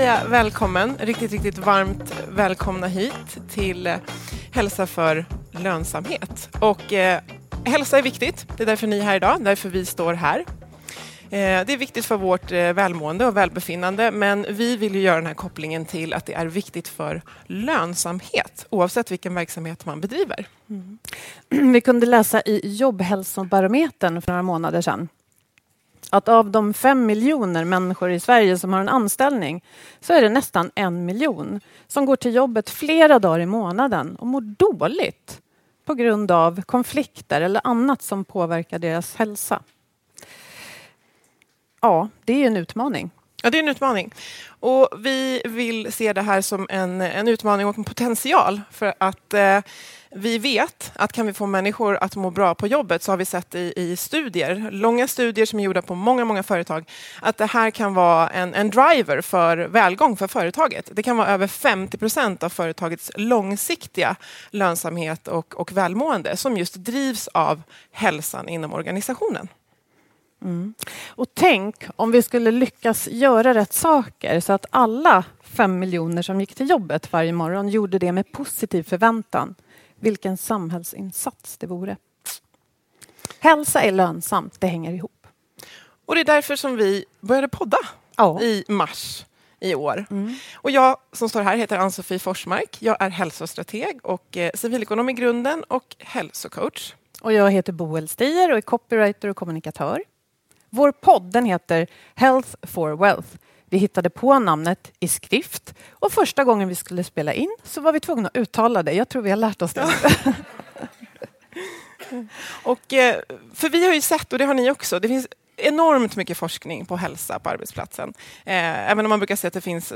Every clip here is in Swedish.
Säga välkommen, riktigt, riktigt varmt välkomna hit till eh, Hälsa för lönsamhet. Och eh, hälsa är viktigt, det är därför ni är här idag, därför vi står här. Eh, det är viktigt för vårt eh, välmående och välbefinnande, men vi vill ju göra den här kopplingen till att det är viktigt för lönsamhet, oavsett vilken verksamhet man bedriver. Mm. Vi kunde läsa i Jobbhälsobarometern för några månader sedan att av de fem miljoner människor i Sverige som har en anställning så är det nästan en miljon som går till jobbet flera dagar i månaden och mår dåligt på grund av konflikter eller annat som påverkar deras hälsa. Ja, det är ju en utmaning. Ja, det är en utmaning. Och vi vill se det här som en, en utmaning och en potential för att eh, vi vet att kan vi få människor att må bra på jobbet så har vi sett i, i studier, långa studier som är gjorda på många, många företag, att det här kan vara en, en driver för välgång för företaget. Det kan vara över 50 procent av företagets långsiktiga lönsamhet och, och välmående som just drivs av hälsan inom organisationen. Mm. Och tänk om vi skulle lyckas göra rätt saker så att alla fem miljoner som gick till jobbet varje morgon gjorde det med positiv förväntan. Vilken samhällsinsats det vore. Hälsa är lönsamt, det hänger ihop. Och det är därför som vi började podda Ja. i mars i år. Och jag som står här heter Ann-Sofie Forsmark. Jag är hälsostrateg och eh, civilekonom i grunden och hälsocoach. Och jag heter Boel Stier och är copywriter och kommunikatör. Vår podd den heter Health for Wealth. Vi hittade på namnet i skrift och första gången vi skulle spela in så var vi tvungna att uttala det. Jag tror vi har lärt oss det. Och, eh, för vi har ju sett, och det har ni också, det finns enormt mycket forskning på hälsa på arbetsplatsen. Eh, även om man brukar säga att det, finns,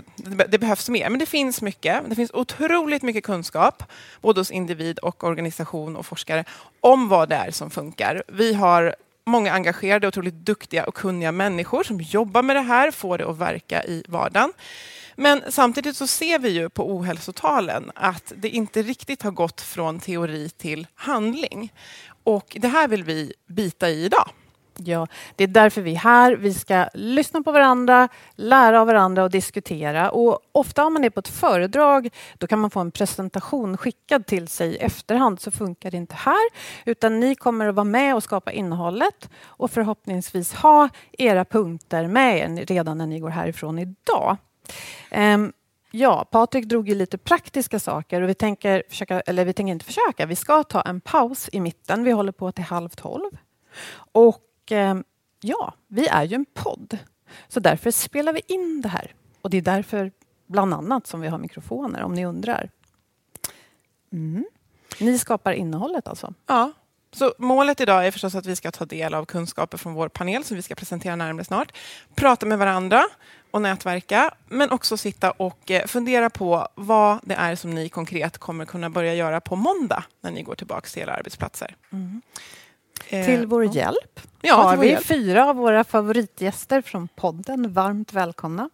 det behövs mer, men det finns mycket. Det finns otroligt mycket kunskap, både hos individ och organisation och forskare, om vad det är som funkar. Vi har många engagerade, otroligt duktiga och kunniga människor som jobbar med det här, får det att verka i vardagen. Men samtidigt så ser vi ju på ohälsotalen att det inte riktigt har gått från teori till handling. Och det här vill vi bita i idag. Ja, det är därför vi är här. Vi ska lyssna på varandra, lära av varandra och diskutera. Och ofta om man är på ett föredrag då kan man få en presentation skickad till sig i efterhand. Så funkar det inte här. Utan ni kommer att vara med och skapa innehållet och förhoppningsvis ha era punkter med er redan när ni går härifrån idag. Um, Ja, Patrik drog ju lite praktiska saker och vi tänker, försöka, eller vi tänker inte försöka, vi ska ta en paus i mitten. Vi håller på till halv tolv. Och ja, vi är ju en podd. Så därför spelar vi in det här. Och det är därför bland annat som vi har mikrofoner, om ni undrar. Mm. Ni skapar innehållet alltså? Ja, Så målet idag är förstås att vi ska ta del av kunskaper från vår panel som vi ska presentera närmare snart. Prata med varandra och nätverka, men också sitta och eh, fundera på vad det är som ni konkret kommer kunna börja göra på måndag när ni går tillbaka till era arbetsplatser. Mm. Eh, till vår hjälp ja, har vi hjälp. fyra av våra favoritgäster från podden varmt välkomna.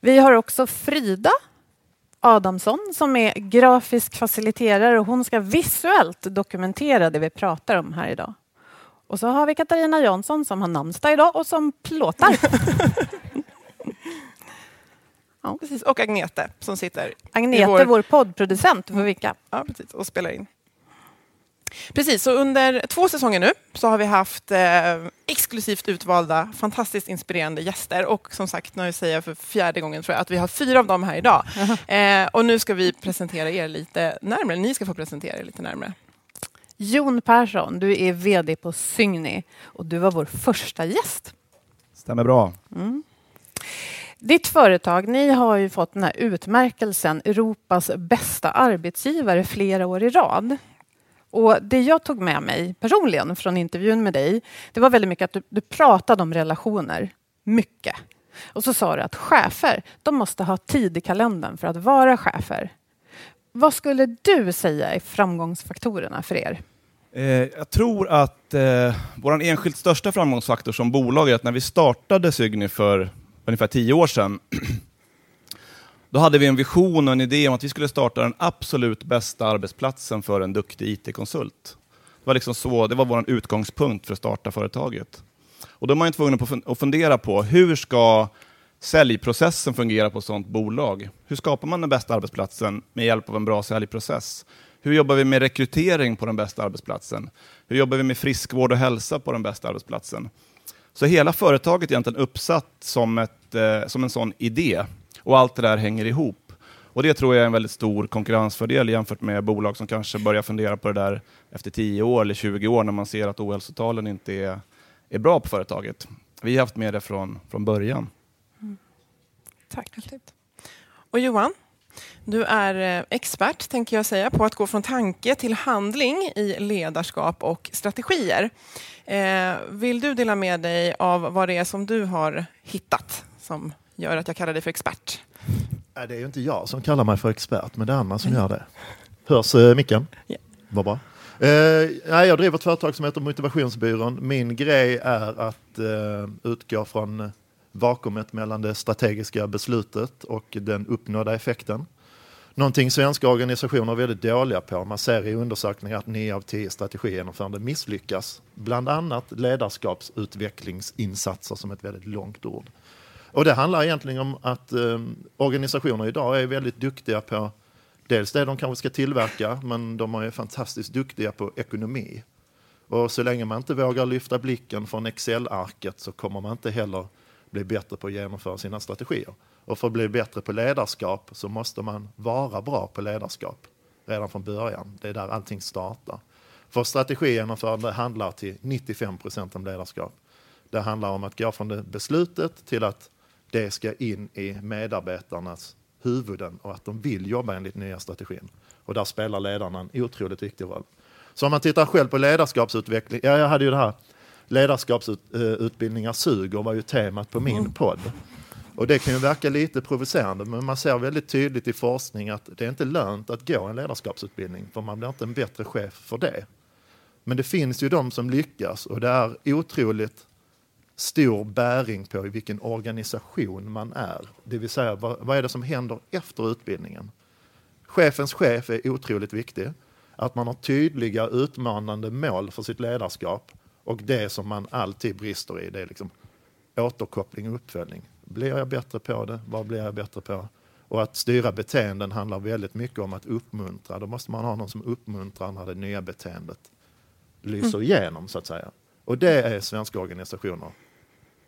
Vi har också Frida Adamsson som är grafisk faciliterare och hon ska visuellt dokumentera det vi pratar om här idag. Och så har vi Katarina Jansson som har namnsdag idag och som plåtar. ja. precis. Och Agnete som sitter Agnete, vår... vår poddproducent för Vika. Ja, precis. Och spelar in. Precis, så under två säsonger nu så har vi haft eh, exklusivt utvalda, fantastiskt inspirerande gäster och som sagt, nu säger jag för fjärde gången tror jag, att vi har fyra av dem här idag. Eh, och nu ska vi presentera er lite närmare, ni ska få presentera er lite närmare. Jon Persson, du är VD på Sygni och du var vår första gäst. Stämmer bra. Mm. Ditt företag, ni har ju fått den här utmärkelsen Europas bästa arbetsgivare flera år i rad. Och Det jag tog med mig personligen från intervjun med dig, det var väldigt mycket att du, du pratade om relationer. Mycket. Och så sa du att chefer, de måste ha tid i kalendern för att vara chefer. Vad skulle du säga är framgångsfaktorerna för er? Eh, jag tror att eh, vår enskilt största framgångsfaktor som bolag är att när vi startade Sygny för ungefär tio år sedan då hade vi en vision och en idé om att vi skulle starta den absolut bästa arbetsplatsen för en duktig IT-konsult. Det var, liksom så, det var vår utgångspunkt för att starta företaget. Och då är man tvungen att fundera på hur ska säljprocessen fungera på ett sådant bolag? Hur skapar man den bästa arbetsplatsen med hjälp av en bra säljprocess? Hur jobbar vi med rekrytering på den bästa arbetsplatsen? Hur jobbar vi med friskvård och hälsa på den bästa arbetsplatsen? Så hela företaget är egentligen uppsatt som, ett, eh, som en sån idé och allt det där hänger ihop. Och Det tror jag är en väldigt stor konkurrensfördel jämfört med bolag som kanske börjar fundera på det där efter 10 år eller 20 år när man ser att ohälsotalen inte är, är bra på företaget. Vi har haft med det från, från början. Mm. Tack. Och Johan, du är eh, expert, tänker jag säga, på att gå från tanke till handling i ledarskap och strategier. Eh, vill du dela med dig av vad det är som du har hittat som gör att jag kallar dig för expert? Det är ju inte jag som kallar mig för expert, men det är andra som gör det. Hörs eh, micken? Ja. Vad bra. Eh, jag driver ett företag som heter Motivationsbyrån. Min grej är att eh, utgå från vakuumet mellan det strategiska beslutet och den uppnådda effekten. Någonting svenska organisationer är väldigt dåliga på. Man ser i undersökningar att 9 av 10 strategigenomförande misslyckas. Bland annat ledarskapsutvecklingsinsatser som ett väldigt långt ord. Och det handlar egentligen om att eh, organisationer idag är väldigt duktiga på dels det de kanske ska tillverka, men de är fantastiskt duktiga på ekonomi. Och så länge man inte vågar lyfta blicken från Excel-arket så kommer man inte heller bli bättre på att genomföra sina strategier. Och för att bli bättre på ledarskap så måste man vara bra på ledarskap redan från början. Det är där allting startar. För strategigenomförande handlar till 95 procent om ledarskap. Det handlar om att gå från det beslutet till att det ska in i medarbetarnas huvuden och att de vill jobba enligt nya strategin. Och där spelar ledarna en otroligt viktig roll. Så om man tittar själv på ledarskapsutveckling, ja, jag hade ju det här ledarskapsutbildningar suger var ju temat på min mm. podd. Och det kan ju verka lite provocerande, men man ser väldigt tydligt i forskning att det är inte lönt att gå en ledarskapsutbildning, för man blir inte en bättre chef för det. Men det finns ju de som lyckas och det är otroligt stor bäring på i vilken organisation man är. Det vill säga, vad, vad är det som händer efter utbildningen? Chefens chef är otroligt viktig. Att man har tydliga utmanande mål för sitt ledarskap och det som man alltid brister i, det är liksom återkoppling och uppföljning. Blir jag bättre på det? Vad blir jag bättre på? Och att styra beteenden handlar väldigt mycket om att uppmuntra. Då måste man ha någon som uppmuntrar när det nya beteendet lyser mm. igenom, så att säga. Och det är svenska organisationer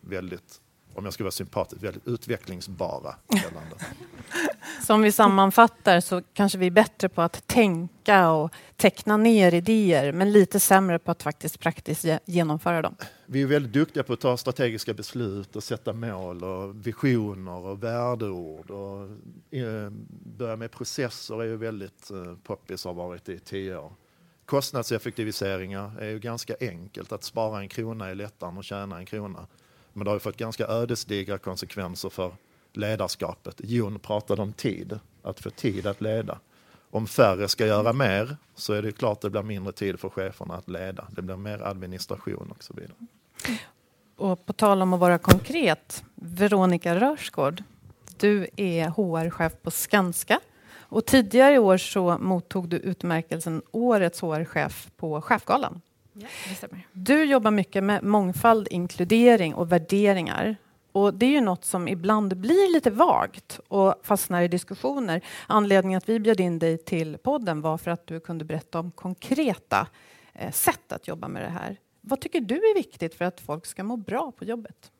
väldigt, om jag ska vara sympatisk, väldigt utvecklingsbara. Så om vi sammanfattar så kanske vi är bättre på att tänka och teckna ner idéer men lite sämre på att faktiskt praktiskt genomföra dem. Vi är väldigt duktiga på att ta strategiska beslut och sätta mål och visioner och värdeord. Och, eh, börja med processer är ju väldigt eh, poppis, har varit i tio år kostnadseffektiviseringar är ju ganska enkelt. Att spara en krona är lättare än att tjäna en krona. Men det har ju fått ganska ödesdigra konsekvenser för ledarskapet. Jon pratade om tid, att få tid att leda. Om färre ska göra mer så är det klart att det blir mindre tid för cheferna att leda. Det blir mer administration och så vidare. Och på tal om att vara konkret, Veronica Rörsgård, du är HR-chef på Skanska och tidigare i år så mottog du utmärkelsen Årets HR-chef på Chefgalan. Ja. Du jobbar mycket med mångfald, inkludering och värderingar. Och det är ju något som ibland blir lite vagt och fastnar i diskussioner. Anledningen att vi bjöd in dig till podden var för att du kunde berätta om konkreta eh, sätt att jobba med det här. Vad tycker du är viktigt för att folk ska må bra på jobbet?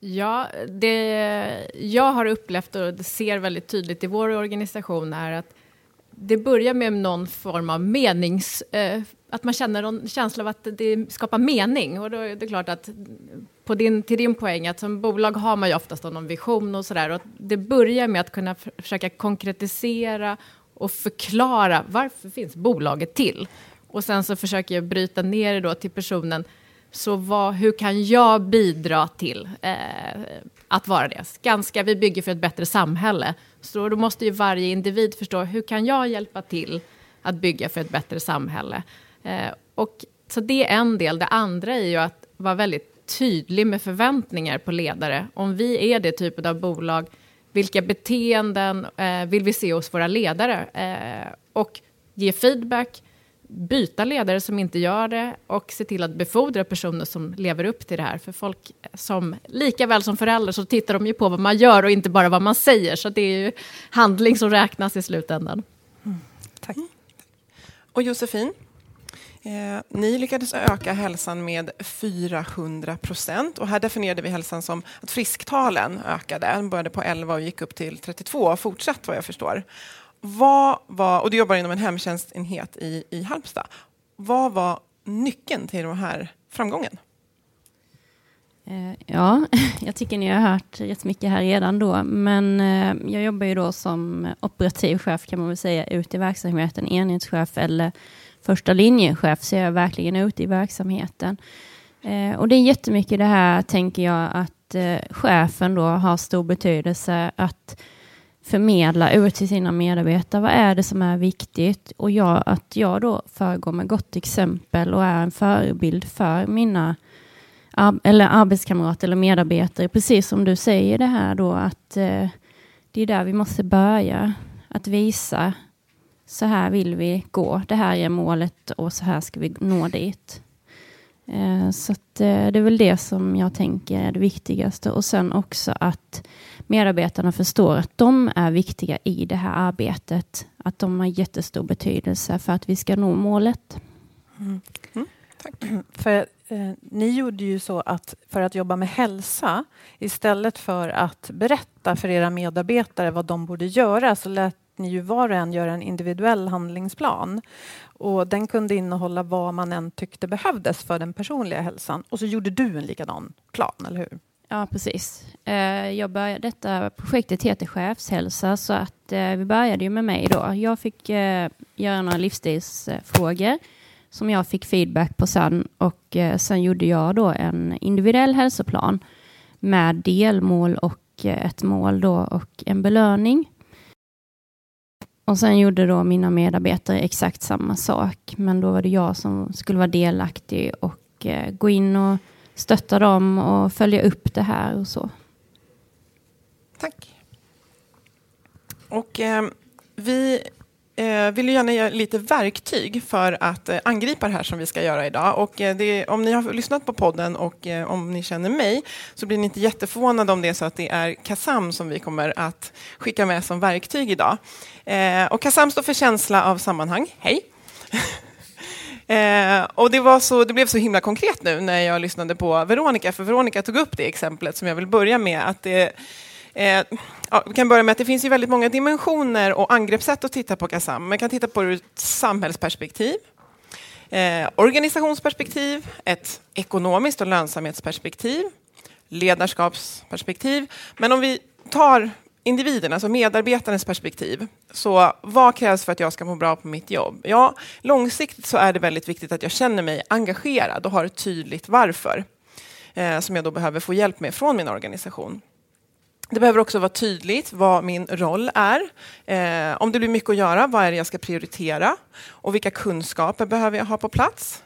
Ja, det jag har upplevt och det ser väldigt tydligt i vår organisation är att det börjar med någon form av menings... Eh, att man känner en känsla av att det skapar mening. Och då är det klart att på din, till din poäng, att som bolag har man ju oftast någon vision och sådär. Och det börjar med att kunna försöka konkretisera och förklara varför finns bolaget till? Och sen så försöker jag bryta ner det då till personen. Så vad, hur kan jag bidra till eh, att vara det? Ganska, vi bygger för ett bättre samhälle. Så då måste ju varje individ förstå, hur kan jag hjälpa till att bygga för ett bättre samhälle? Eh, och, så det är en del. Det andra är ju att vara väldigt tydlig med förväntningar på ledare. Om vi är det typet av bolag, vilka beteenden eh, vill vi se hos våra ledare? Eh, och ge feedback, byta ledare som inte gör det och se till att befordra personer som lever upp till det här. För folk som, lika väl som föräldrar, så tittar de ju på vad man gör och inte bara vad man säger. Så det är ju handling som räknas i slutändan. Mm, tack. Och Josefin, eh, ni lyckades öka hälsan med 400 procent. Och här definierade vi hälsan som att frisktalen ökade. Den började på 11 och gick upp till 32 och fortsatt vad jag förstår. Vad var, och du jobbar inom en hemtjänstenhet i, i Halmstad. Vad var nyckeln till den här framgången? Eh, ja, jag tycker ni har hört rätt mycket här redan då, men eh, jag jobbar ju då som operativ chef kan man väl säga ute i verksamheten, enhetschef eller första linjechef, så jag är verkligen ute i verksamheten. Eh, och det är jättemycket det här, tänker jag, att chefen då har stor betydelse, att förmedla ut till sina medarbetare. Vad är det som är viktigt? Och jag, att jag då föregår med gott exempel och är en förebild för mina eller arbetskamrater eller medarbetare. Precis som du säger det här då att eh, det är där vi måste börja. Att visa så här vill vi gå. Det här är målet och så här ska vi nå dit. Eh, så att, eh, det är väl det som jag tänker är det viktigaste. Och sen också att medarbetarna förstår att de är viktiga i det här arbetet. Att de har jättestor betydelse för att vi ska nå målet. Mm. Mm. Tack. För, eh, ni gjorde ju så att för att jobba med hälsa, istället för att berätta för era medarbetare vad de borde göra, så lät ni ju var och en göra en individuell handlingsplan. Och den kunde innehålla vad man än tyckte behövdes för den personliga hälsan. Och så gjorde du en likadan plan, eller hur? Ja, precis. Eh, jag började, detta projektet heter Chefshälsa, så att eh, vi började ju med mig då. Jag fick eh, göra några livsstilsfrågor som jag fick feedback på sen och sen gjorde jag då en individuell hälsoplan med delmål och ett mål då och en belöning. Och sen gjorde då mina medarbetare exakt samma sak, men då var det jag som skulle vara delaktig och gå in och stötta dem och följa upp det här och så. Tack. Och eh, vi eh, vill gärna ge lite verktyg för att eh, angripa det här som vi ska göra idag. Och eh, det, om ni har lyssnat på podden och eh, om ni känner mig så blir ni inte jätteförvånade om det är så att det är KASAM som vi kommer att skicka med som verktyg idag. Eh, och KASAM står för känsla av sammanhang. Hej! Eh, och det, var så, det blev så himla konkret nu när jag lyssnade på Veronica, för Veronica tog upp det exemplet som jag vill börja med. Att det, eh, ja, vi kan börja med att det finns ju väldigt många dimensioner och angreppssätt att titta på KASAM. Man kan titta på det ur ett samhällsperspektiv, eh, organisationsperspektiv, ett ekonomiskt och lönsamhetsperspektiv, ledarskapsperspektiv. Men om vi tar individen, alltså medarbetarens perspektiv. Så vad krävs för att jag ska må bra på mitt jobb? Ja, långsiktigt så är det väldigt viktigt att jag känner mig engagerad och har ett tydligt varför. Eh, som jag då behöver få hjälp med från min organisation. Det behöver också vara tydligt vad min roll är. Eh, om det blir mycket att göra, vad är det jag ska prioritera? Och vilka kunskaper behöver jag ha på plats?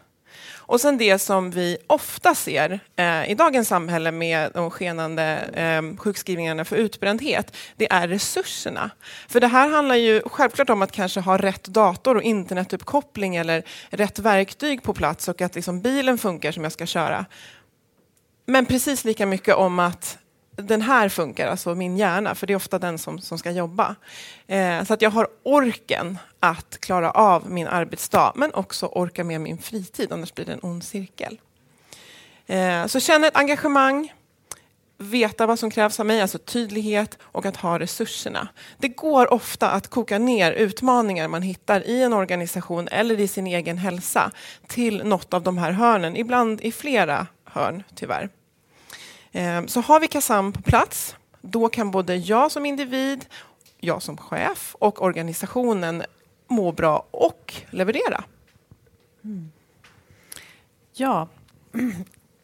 Och sen det som vi ofta ser eh, i dagens samhälle med de skenande eh, sjukskrivningarna för utbrändhet, det är resurserna. För det här handlar ju självklart om att kanske ha rätt dator och internetuppkoppling eller rätt verktyg på plats och att liksom bilen funkar som jag ska köra. Men precis lika mycket om att den här funkar, alltså min hjärna, för det är ofta den som, som ska jobba. Eh, så att jag har orken att klara av min arbetsdag, men också orka med min fritid, annars blir det en ond cirkel. Eh, så känna ett engagemang, veta vad som krävs av mig, alltså tydlighet och att ha resurserna. Det går ofta att koka ner utmaningar man hittar i en organisation eller i sin egen hälsa till något av de här hörnen, ibland i flera hörn tyvärr. Ehm, så har vi KASAM på plats, då kan både jag som individ, jag som chef och organisationen må bra och leverera. Mm. Ja,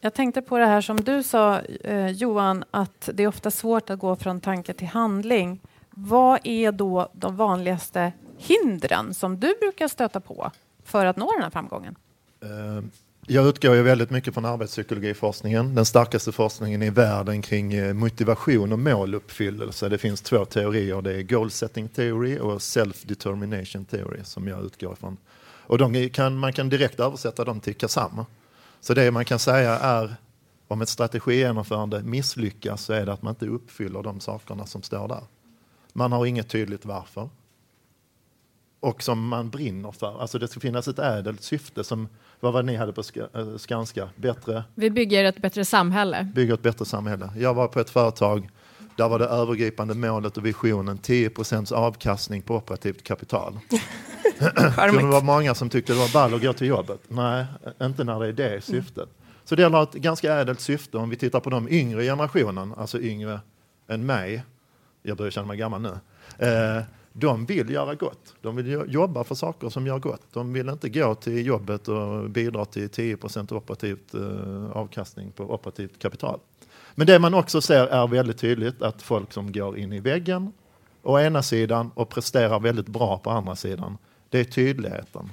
jag tänkte på det här som du sa eh, Johan, att det är ofta svårt att gå från tanke till handling. Vad är då de vanligaste hindren som du brukar stöta på för att nå den här framgången? Uh jag utgår ju väldigt mycket från arbetspsykologiforskningen, den starkaste forskningen i världen kring eh, motivation och måluppfyllelse. Det finns två teorier, det är goal setting theory och self determination theory som jag utgår ifrån. Och de kan, man kan direkt översätta dem till KASAM. Så det man kan säga är om ett strategigenomförande misslyckas så är det att man inte uppfyller de sakerna som står där. Man har inget tydligt varför. Och som man brinner för. Alltså det ska finnas ett ädelt syfte som vad var det ni hade på eh, Skanska? Bättre? Vi bygger ett bättre samhälle. Bygger ett bättre samhälle. Jag var på ett företag där var det övergripande målet och visionen 10% avkastning på operativt kapital. det var många som tyckte det var ball att gå till jobbet. Nej, inte när det är det syftet. Så det gäller ett ganska ädelt syfte om vi tittar på de yngre generationen, alltså yngre än mig. Jag börjar känna mig gammal nu. Eh, de vill göra gott. De vill jobba för saker som gör gott. De vill inte gå till jobbet och bidra till 10 operativt eh, avkastning på operativt kapital. Men det man också ser är väldigt tydligt att folk som går in i väggen å ena sidan och presterar väldigt bra på andra sidan, det är tydligheten.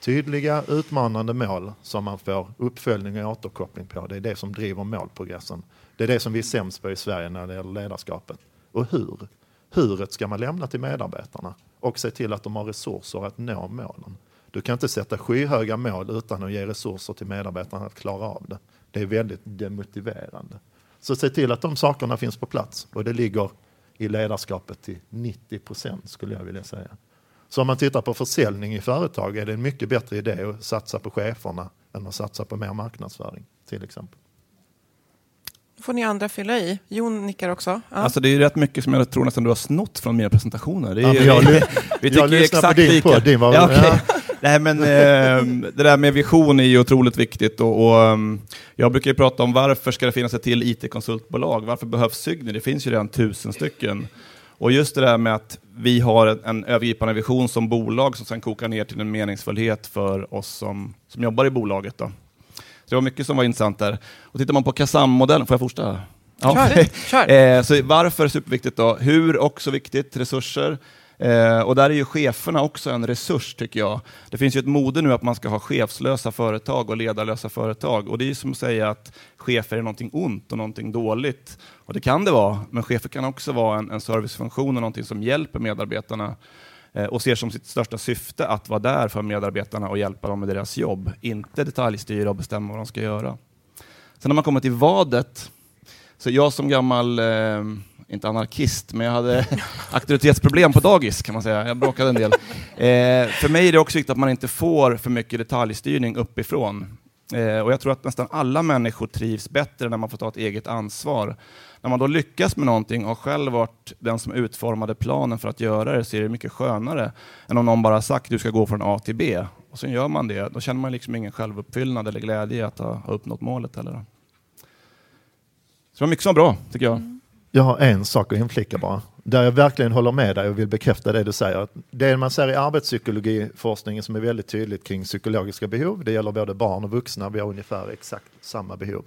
Tydliga utmanande mål som man får uppföljning och återkoppling på, det är det som driver målprogressen. Det är det som vi är sämst på i Sverige när det gäller ledarskapet. Och hur? Huret ska man lämna till medarbetarna och se till att de har resurser att nå målen. Du kan inte sätta skyhöga mål utan att ge resurser till medarbetarna att klara av det. Det är väldigt demotiverande. Så se till att de sakerna finns på plats och det ligger i ledarskapet till 90 procent skulle jag vilja säga. Så om man tittar på försäljning i företag är det en mycket bättre idé att satsa på cheferna än att satsa på mer marknadsföring till exempel får ni andra fylla i. Jon nickar också. Ja. Alltså det är rätt mycket som jag tror nästan du har snott från mina presentationer. Det är, ja, jag, vi, vi tycker jag exakt på din lika. Podd, din var, ja, okay. ja. Nej, men, eh, det där med vision är ju otroligt viktigt och, och um, jag brukar ju prata om varför ska det finnas ett till IT-konsultbolag? Varför behövs Sygny? Det finns ju redan tusen stycken. Och just det där med att vi har en, en övergripande vision som bolag som sen kokar ner till en meningsfullhet för oss som, som jobbar i bolaget. Då. Det var mycket som var intressant där. Och tittar man på Kasam-modellen, får jag fortsätta? Ja. Kör, kör. eh, så varför superviktigt då? Hur också viktigt, resurser. Eh, och där är ju cheferna också en resurs tycker jag. Det finns ju ett mode nu att man ska ha chefslösa företag och ledarlösa företag. Och det är ju som att säga att chefer är någonting ont och någonting dåligt. Och det kan det vara, men chefer kan också vara en, en servicefunktion och någonting som hjälper medarbetarna och ser som sitt största syfte att vara där för medarbetarna och hjälpa dem med deras jobb, inte detaljstyra och bestämma vad de ska göra. Sen när man kommer till vadet, så jag som gammal, eh, inte anarkist, men jag hade auktoritetsproblem på dagis kan man säga. Jag bråkade en del. Eh, för mig är det också viktigt att man inte får för mycket detaljstyrning uppifrån. Eh, och jag tror att nästan alla människor trivs bättre när man får ta ett eget ansvar. När man då lyckas med någonting och själv varit den som utformade planen för att göra det så är det mycket skönare än om någon bara sagt att du ska gå från A till B. Och sen gör man det. Då känner man liksom ingen självuppfyllnad eller glädje i att ha, ha uppnått målet. Heller. Så det var mycket som var bra, tycker jag. Jag har en sak att inflika bara där jag verkligen håller med dig och vill bekräfta det du säger. Det man ser i arbetspsykologiforskningen som är väldigt tydligt kring psykologiska behov, det gäller både barn och vuxna, vi har ungefär exakt samma behov.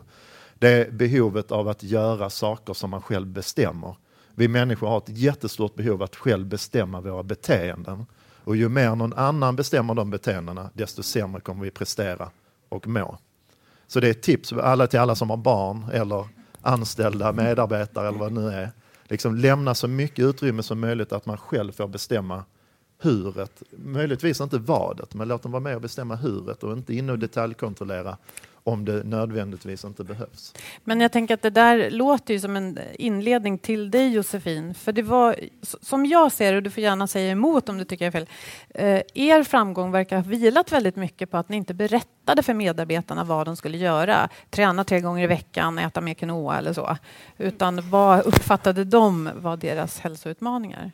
Det är behovet av att göra saker som man själv bestämmer. Vi människor har ett jättestort behov att själv bestämma våra beteenden. Och ju mer någon annan bestämmer de beteendena, desto sämre kommer vi prestera och må. Så det är ett tips alla till alla som har barn eller anställda medarbetare eller vad det nu är liksom lämna så mycket utrymme som möjligt att man själv får bestämma huret. Möjligtvis inte vadet, men låt dem vara med och bestämma huret och inte in och detaljkontrollera om det nödvändigtvis inte behövs. Men jag tänker att det där låter ju som en inledning till dig Josefin. För det var, som jag ser det, och du får gärna säga emot om du tycker jag är fel, eh, er framgång verkar ha vilat väldigt mycket på att ni inte berättade för medarbetarna vad de skulle göra. Träna tre gånger i veckan, äta mer quinoa eller så. Utan vad uppfattade de var deras hälsoutmaningar?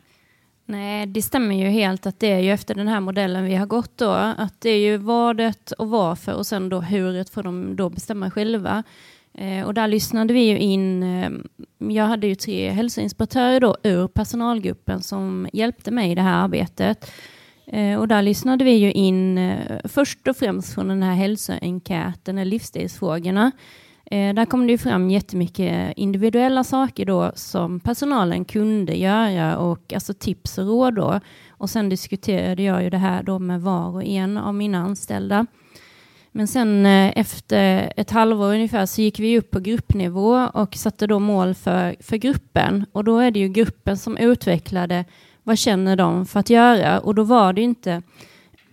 Nej, det stämmer ju helt att det är ju efter den här modellen vi har gått då, att det är ju vadet och varför och sen då huret får de då bestämma själva. Eh, och där lyssnade vi ju in, eh, jag hade ju tre hälsoinspiratörer då ur personalgruppen som hjälpte mig i det här arbetet. Eh, och där lyssnade vi ju in eh, först och främst från den här hälsoenkäten, eller livsstilsfrågorna. Eh, där kom det fram jättemycket individuella saker då som personalen kunde göra och alltså tips och råd då. Och sen diskuterade jag ju det här då med var och en av mina anställda. Men sen eh, efter ett halvår ungefär så gick vi upp på gruppnivå och satte då mål för, för gruppen. Och då är det ju gruppen som utvecklade vad känner de för att göra. Och då var det inte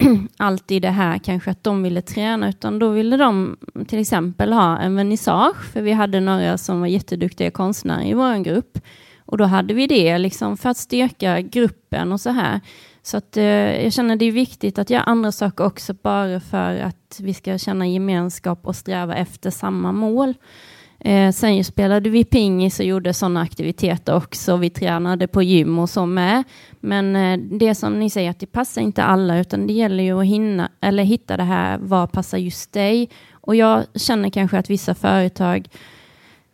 alltid det här kanske att de ville träna, utan då ville de till exempel ha en vernissage, för vi hade några som var jätteduktiga konstnärer i vår grupp. Och då hade vi det liksom för att styrka gruppen och så här. Så att eh, jag känner det är viktigt att göra andra saker också, bara för att vi ska känna gemenskap och sträva efter samma mål. Eh, sen spelade vi pingis och gjorde sådana aktiviteter också. Vi tränade på gym och så med. Men eh, det som ni säger, att det passar inte alla, utan det gäller ju att hinna, eller hitta det här, vad passar just dig? Och jag känner kanske att vissa företag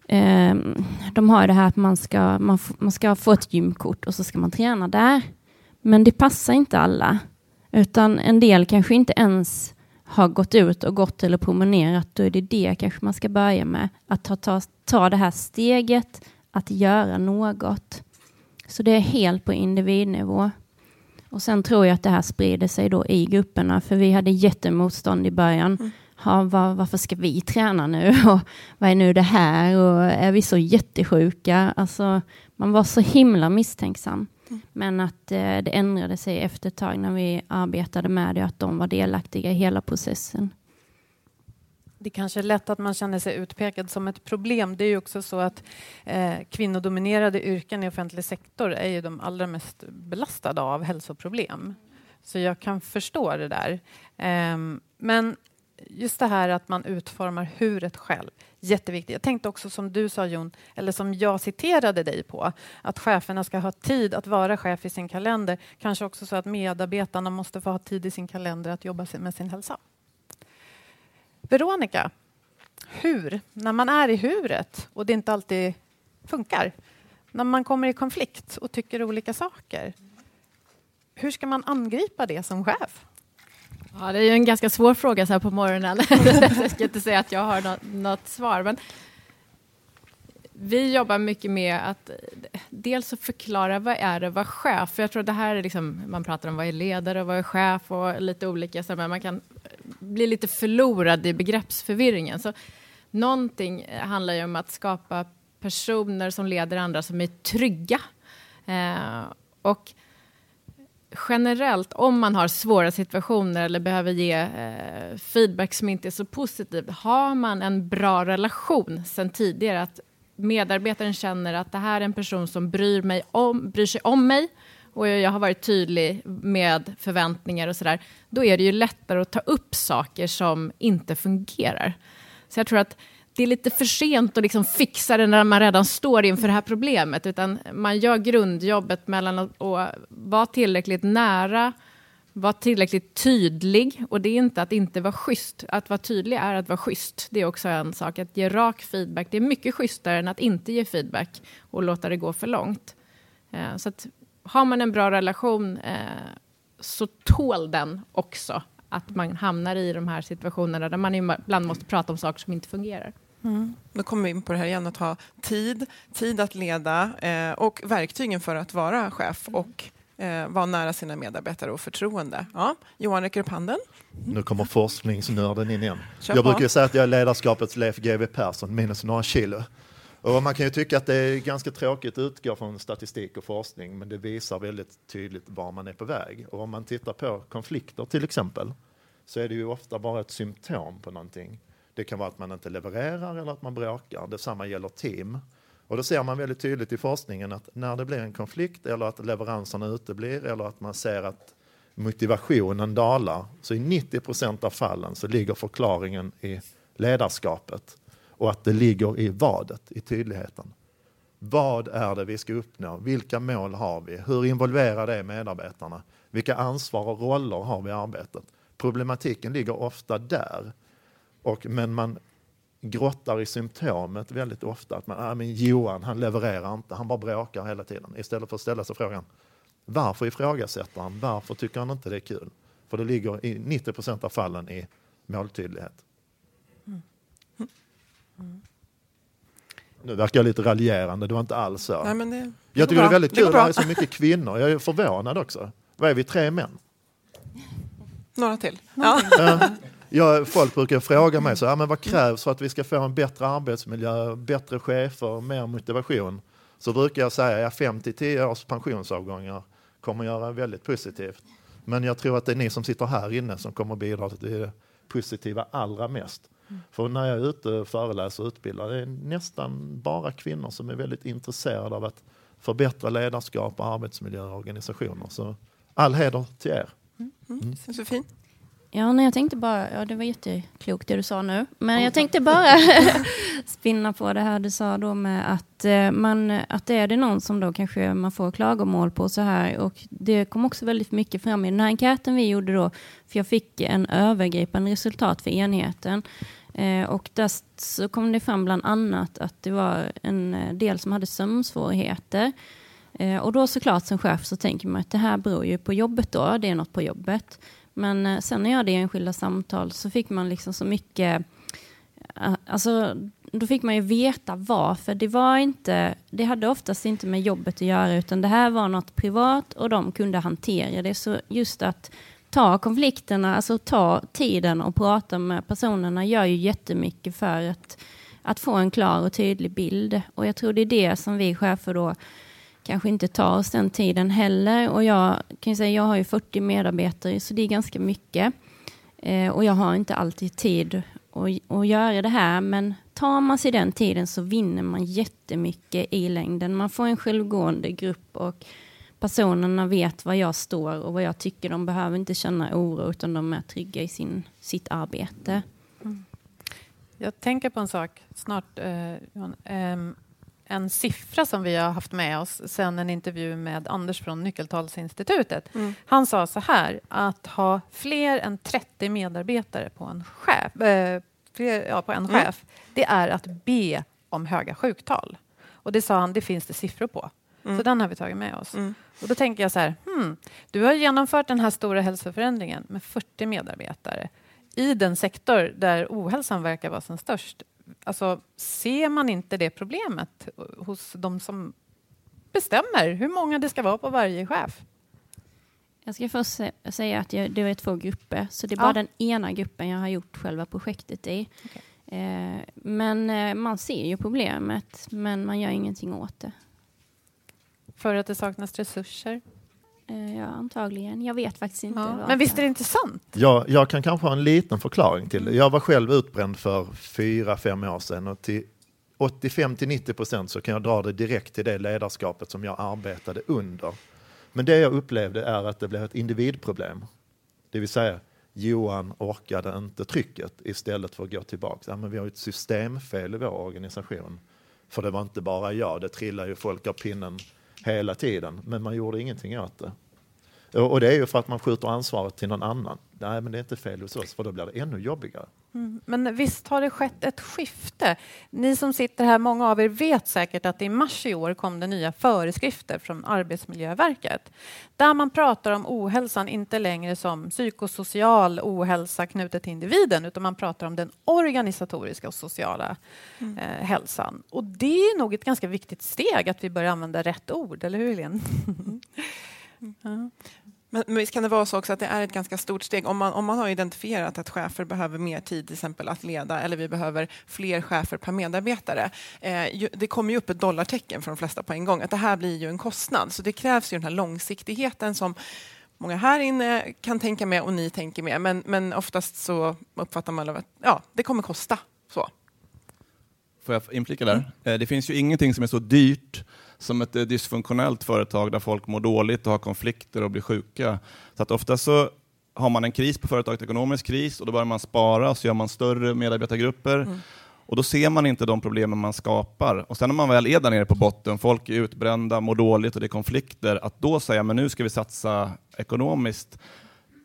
eh, de har det här att man ska, man, man ska få ett gymkort och så ska man träna där. Men det passar inte alla. Utan en del kanske inte ens har gått ut och gått eller promenerat, då är det det kanske man ska börja med. Att ta, ta, ta det här steget, att göra något. Så det är helt på individnivå. Och sen tror jag att det här sprider sig då i grupperna, för vi hade jättemotstånd i början. Mm. Ha, var, varför ska vi träna nu? Och vad är nu det här? Och är vi så jättesjuka? Alltså, man var så himla misstänksam. Men att eh, det ändrade sig efter ett tag när vi arbetade med det, att de var delaktiga i hela processen. Det kanske är lätt att man känner sig utpekad som ett problem. Det är ju också så att eh, kvinnodominerade yrken i offentlig sektor är ju de allra mest belastade av hälsoproblem. Så jag kan förstå det där. Eh, men just det här att man utformar huret själv. Jätteviktigt. Jag tänkte också som du sa Jon, eller som jag citerade dig på, att cheferna ska ha tid att vara chef i sin kalender. Kanske också så att medarbetarna måste få ha tid i sin kalender att jobba med sin hälsa. Veronica, hur? När man är i huret och det inte alltid funkar. När man kommer i konflikt och tycker olika saker. Hur ska man angripa det som chef? Ja, det är en ganska svår fråga så här på morgonen. jag ska inte säga att jag har något, något svar. Men vi jobbar mycket med att dels att förklara vad är det att vara chef. För jag tror det här är liksom, man pratar om vad är ledare och vad är chef och lite olika, så men man kan bli lite förlorad i begreppsförvirringen. Så någonting handlar ju om att skapa personer som leder andra som är trygga. Eh, och generellt, om man har svåra situationer eller behöver ge eh, feedback som inte är så positiv, har man en bra relation sen tidigare, att medarbetaren känner att det här är en person som bryr, mig om, bryr sig om mig och jag har varit tydlig med förväntningar och sådär, då är det ju lättare att ta upp saker som inte fungerar. Så jag tror att det är lite för sent att liksom fixa det när man redan står inför det här problemet, utan man gör grundjobbet mellan att, att vara tillräckligt nära, vara tillräckligt tydlig, och det är inte att inte vara schysst. Att vara tydlig är att vara schysst. Det är också en sak. Att ge rak feedback, det är mycket schysstare än att inte ge feedback och låta det gå för långt. Eh, så att har man en bra relation eh, så tål den också att man hamnar i de här situationerna där man ibland måste prata om saker som inte fungerar. Mm. Då kommer vi in på det här igen, att ha tid, tid att leda eh, och verktygen för att vara chef och eh, vara nära sina medarbetare och förtroende. Ja, Johan räcker upp handen. Mm. Nu kommer forskningsnörden in igen. Kör jag på. brukar säga att jag är ledarskapets Leif GW Persson minus några kilo. Och man kan ju tycka att det är ganska tråkigt att utgå från statistik och forskning, men det visar väldigt tydligt var man är på väg. Och om man tittar på konflikter till exempel, så är det ju ofta bara ett symptom på någonting. Det kan vara att man inte levererar eller att man bråkar. Detsamma gäller team. Och då ser man väldigt tydligt i forskningen att när det blir en konflikt eller att leveranserna uteblir eller att man ser att motivationen dalar, så i 90 procent av fallen så ligger förklaringen i ledarskapet och att det ligger i vadet, i tydligheten. Vad är det vi ska uppnå? Vilka mål har vi? Hur involverade är medarbetarna? Vilka ansvar och roller har vi i arbetet? Problematiken ligger ofta där. Och, men man grottar i symptomet väldigt ofta. Att man, ah, men Johan, han levererar inte, han bara bråkar hela tiden. Istället för att ställa sig frågan, varför ifrågasätter han? Varför tycker han inte det är kul? För det ligger i 90 procent av fallen i måltydlighet. Nu verkar jag lite raljerande, det var inte alls så. Nej, men det, det jag tycker det är väldigt Det kul, det här är så mycket kvinnor. Jag är förvånad också. Vad är vi, tre män? Några till. Ja. Ja. Jag, folk brukar fråga mig så, ja, men vad krävs för att vi ska få en bättre arbetsmiljö, bättre chefer, mer motivation? Så brukar jag säga, ja, 5 till 10 års pensionsavgångar kommer göra väldigt positivt. Men jag tror att det är ni som sitter här inne som kommer bidra till det positiva allra mest. För när jag är ute och föreläser och utbildar, det är nästan bara kvinnor som är väldigt intresserade av att förbättra ledarskap, arbetsmiljö och organisationer. Så all heder till er. Mm. Josefin? Ja, nej, jag tänkte bara, ja det var jätteklokt det du sa nu, men jag tänkte bara spinna på det här du sa då med att, eh, man, att är det någon som då kanske man får klagomål på så här. Och det kom också väldigt mycket fram i den här enkäten vi gjorde då, för jag fick en övergripande resultat för enheten. Eh, och där så kom det fram bland annat att det var en eh, del som hade sömnsvårigheter. Eh, Och då såklart som chef så tänker man att det här beror ju på jobbet då, det är något på jobbet. Men eh, sen när jag hade enskilda samtal så fick man liksom så mycket, eh, alltså då fick man ju veta varför. Det var inte, det hade oftast inte med jobbet att göra utan det här var något privat och de kunde hantera det. Så just att ta konflikterna, alltså ta tiden och prata med personerna gör ju jättemycket för att, att få en klar och tydlig bild. Och jag tror det är det som vi chefer då kanske inte tar oss den tiden heller. Och jag kan ju säga, jag har ju 40 medarbetare, så det är ganska mycket. Eh, och jag har inte alltid tid att, att göra det här, men tar man sig den tiden så vinner man jättemycket i längden. Man får en självgående grupp och personerna vet var jag står och vad jag tycker. De behöver inte känna oro, utan de är trygga i sin, sitt arbete. Jag tänker på en sak snart, eh, Johan. Ehm, en siffra som vi har haft med oss sen en intervju med Anders från Nyckeltalsinstitutet. Mm. Han sa så här, att ha fler än 30 medarbetare på en chef, eh, fler, ja, på en Mm. chef det är att be om höga sjuktal. Och det sa han, det finns det siffror på. Mm. Så den har vi tagit med oss. Mm. Och då tänker jag så här, hmm, du har genomfört den här stora hälsoförändringen med 40 medarbetare i den sektor där ohälsan verkar vara som störst. Alltså, ser man inte det problemet hos de som bestämmer hur många det ska vara på varje chef? Jag ska först sä- säga att jag, det är två grupper, så det är bara Ja. den ena gruppen jag har gjort själva projektet i. Eh, men eh, man ser ju problemet, men man gör ingenting åt det. För att det saknas resurser? Eh, ja, antagligen. Jag vet faktiskt inte. Ja. Men visst är det intressant? Jag, jag kan kanske ha en liten förklaring till det. Jag var själv utbränd för fyra, fem år sedan och till 85 till 90 procent så kan jag dra det direkt till det ledarskapet som jag arbetade under. Men det jag upplevde är att det blev ett individproblem. Det vill säga, Johan orkade inte trycket istället för att gå tillbaka. Ja, men vi har ett systemfel i vår organisation. För det var inte bara jag, det trillade ju folk av pinnen hela tiden. Men man gjorde ingenting åt det. Och det är ju för att man skjuter ansvaret till någon annan. Nej, men det är inte fel hos oss, för då blir det ännu jobbigare. Mm. Men visst har det skett ett skifte? Ni som sitter här, många av er vet säkert att i mars i år kom det nya föreskrifter från Arbetsmiljöverket där man pratar om ohälsan inte längre som psykosocial ohälsa knutet till individen utan man pratar om den organisatoriska och sociala mm. eh, hälsan. Och det är nog ett ganska viktigt steg att vi börjar använda rätt ord, eller hur Helene? mm. Men, men visst kan det vara så också att det är ett ganska stort steg om man, om man har identifierat att chefer behöver mer tid till exempel att leda eller vi behöver fler chefer per medarbetare. Eh, det kommer ju upp ett dollartecken för de flesta på en gång att det här blir ju en kostnad så det krävs ju den här långsiktigheten som många här inne kan tänka med och ni tänker med men, men oftast så uppfattar man att ja, det kommer kosta. Så. Får jag inflika där? Mm. Det finns ju ingenting som är så dyrt som ett eh, dysfunktionellt företag där folk mår dåligt och har konflikter och blir sjuka. Så att ofta så har man en kris på företaget, ekonomisk kris, och då börjar man spara och så gör man större medarbetargrupper. Mm. Och då ser man inte de problemen man skapar. Och sen när man väl är där nere på botten, folk är utbrända, mår dåligt och det är konflikter, att då säga men nu ska vi satsa ekonomiskt,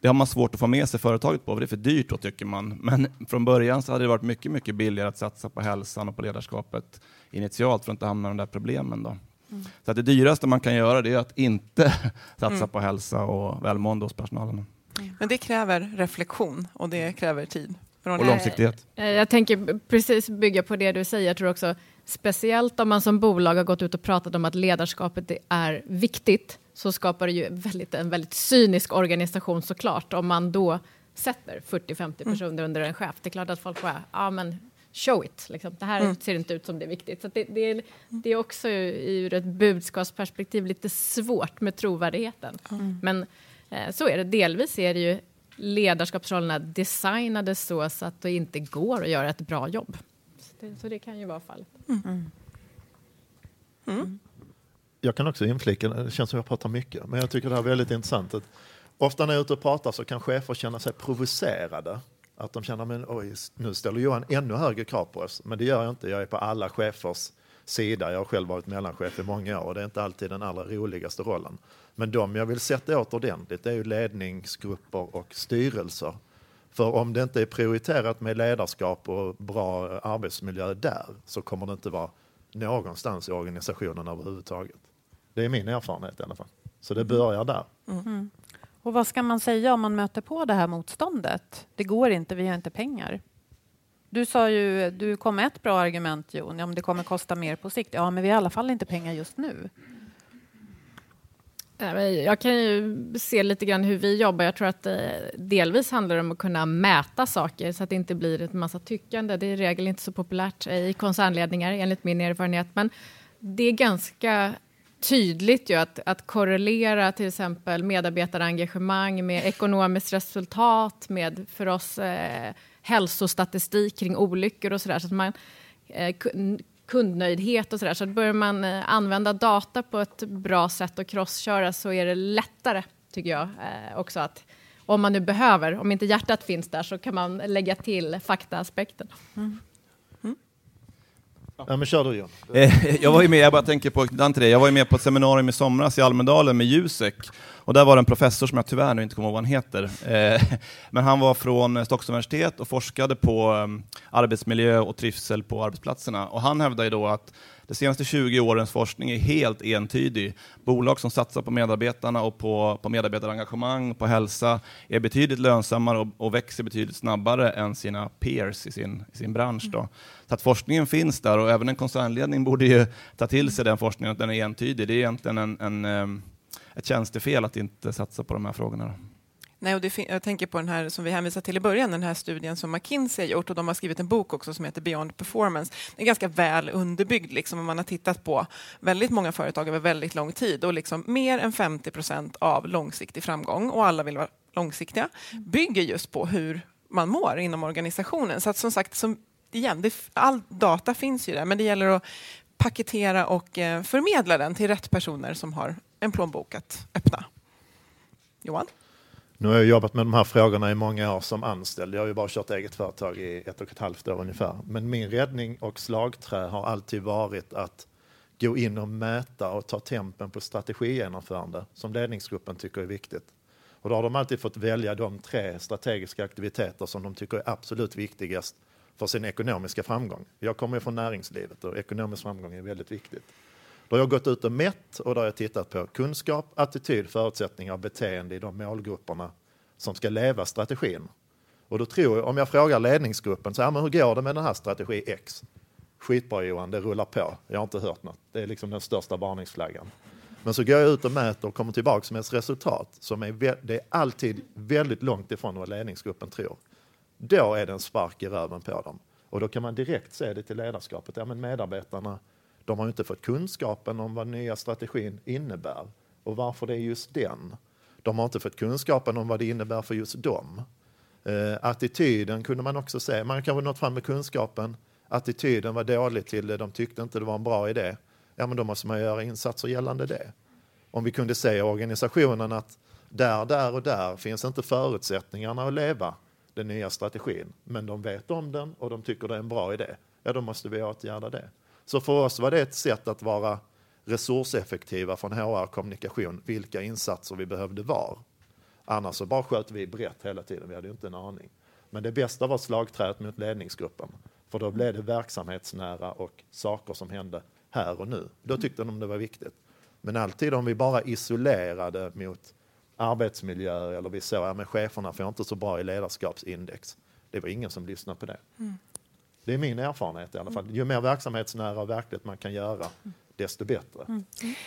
det har man svårt att få med sig företaget på, för det är för dyrt då tycker man. Men från början så hade det varit mycket, mycket billigare att satsa på hälsan och på ledarskapet initialt för att inte hamna i de där problemen. Då. Mm. Så att det dyraste man kan göra det är att inte satsa mm. på hälsa och välmående hos personalen. Mm. Men det kräver reflektion och det kräver tid. Och långsiktighet. Eh, jag tänker precis bygga på det du säger. Jag tror också speciellt om man som bolag har gått ut och pratat om att ledarskapet är viktigt så skapar det ju väldigt, en väldigt cynisk organisation såklart om man då sätter 40-50 personer mm. under en chef. Det är klart att folk bara, ja men show it. Liksom. Det här mm. ser inte ut som det är viktigt. Så det, det, är, det är också ur ett budskapsperspektiv lite svårt med trovärdigheten. Mm. Men eh, så är det. Delvis är det ju ledarskapsrollerna designade så, så att det inte går att göra ett bra jobb. Så det, så det kan ju vara fallet. Mm. mm. mm. Jag kan också inflika, det känns som jag pratar mycket, men jag tycker det här är väldigt intressant. Att ofta när jag är ute och pratar så kan chefer känna sig provocerade att de känner men oj, nu ställer Johan ännu högre krav på oss. Men det gör jag inte. Jag är på alla chefers sida. Jag har själv varit mellanchef i många år och det är inte alltid den allra roligaste rollen. Men de jag vill sätta åt ordentligt är ju ledningsgrupper och styrelser. För om det inte är prioriterat med ledarskap och bra arbetsmiljö där så kommer det inte vara någonstans i organisationen överhuvudtaget. Det är min erfarenhet i alla fall. Så det börjar där. Mm. mm. Och vad ska man säga om man möter på det här motståndet? Det går inte, vi har inte pengar. Du sa ju, du kom med ett bra argument Jon, om det kommer kosta mer på sikt. Ja, men vi har i alla fall inte pengar just nu. Jag kan ju se lite grann hur vi jobbar. Jag tror att det delvis handlar om att kunna mäta saker så att det inte blir en massa tyckande. Det är i regel inte så populärt eh, i koncernledningar enligt min erfarenhet. Men det är ganska tydligt ju att, att korrelera till exempel medarbetarengagemang med ekonomiskt resultat, med för oss eh, hälsostatistik kring olyckor och sådär. Så att man, eh, kundnöjdhet och sådär. Så att börjar man eh, använda data på ett bra sätt och crossköra så är det lättare, tycker jag, eh, också att om man nu behöver, om inte hjärtat finns där så kan man lägga till faktaaspekten. Mm. Ja, men kör du John. Eh, jag var ju med, jag bara tänker på jag var ju med på ett seminarium i somras i Almedalen med Jusek och där var det en professor som jag tyvärr nu inte kommer ihåg vad han heter. Eh, men han var från Stockholms universitet och forskade på um, arbetsmiljö och trivsel på arbetsplatserna. Och han hävdade då att de senaste 20 årens forskning är helt entydig. Bolag som satsar på medarbetarna och på, på medarbetarengagemang, på hälsa, är betydligt lönsammare och, och växer betydligt snabbare än sina peers i sin, i sin bransch. Då. Så att forskningen finns där och även en koncernledning borde ju ta till sig den forskningen, att den är entydig. Det är egentligen en, en, eh, ett tjänstefel att inte satsa på de här frågorna. Nej, och det, jag tänker på den här som vi hänvisade till i början, den här studien som McKinsey har gjort och de har skrivit en bok också som heter Beyond Performance. Den är ganska väl underbyggd liksom, man har tittat på väldigt många företag över väldigt lång tid och liksom mer än 50 procent av långsiktig framgång och alla vill vara långsiktiga bygger just på hur man mår inom organisationen. Så att som sagt, som, igen, det, all data finns ju där men det gäller att paketera och eh, förmedla den till rätt personer som har en plånbok att öppna. Johan? Nu har jag jobbat med de här frågorna i många år som anställd. Jag har ju bara kört eget företag i ett och ett halvt år ungefär. Men min räddning och slagträ har alltid varit att gå in och mäta och ta tempen på strategigenomförande som ledningsgruppen tycker är viktigt. Och då har de alltid fått välja de tre strategiska aktiviteter som de tycker är absolut viktigast för sin ekonomiska framgång. Jag kommer ju från näringslivet och ekonomisk framgång är väldigt viktigt. Då har jag gått ut och mätt och då har jag tittat på kunskap, attityd, förutsättningar och beteende i de målgrupperna som ska leva strategin. Och då tror jag, om jag frågar ledningsgruppen, så här, men hur går det med den här strategi X? Skitbra Johan, det rullar på. Jag har inte hört något. Det är liksom den största varningsflaggan. Men så går jag ut och mäter och kommer tillbaka med ett resultat som är, det är alltid väldigt långt ifrån vad ledningsgruppen tror. Då är det en spark i röven på dem. Och då kan man direkt se det till ledarskapet. Ja, men medarbetarna, de har inte fått kunskapen om vad nya strategin innebär och varför det är just den. De har inte fått kunskapen om vad det innebär för just dem. Eh, attityden kunde man också se. Man kanske nått fram med kunskapen. Attityden var dålig till det. De tyckte inte det var en bra idé. Ja, men då måste man göra insatser gällande det. Om vi kunde se i organisationen att där, där och där finns inte förutsättningarna att leva den nya strategin, men de vet om den och de tycker det är en bra idé. Ja, då måste vi åtgärda det. Så för oss var det ett sätt att vara resurseffektiva från HR kommunikation, vilka insatser vi behövde var. Annars så bara sköt vi brett hela tiden, vi hade ju inte en aning. Men det bästa var slagträet mot ledningsgruppen, för då blev det verksamhetsnära och saker som hände här och nu. Då tyckte de det var viktigt. Men alltid om vi bara isolerade mot arbetsmiljö eller vi såg att ja, cheferna får inte så bra i ledarskapsindex. Det var ingen som lyssnade på det. Mm. Det är min erfarenhet i alla fall. Ju mer verksamhetsnära och verkligt man kan göra, desto bättre. Mm.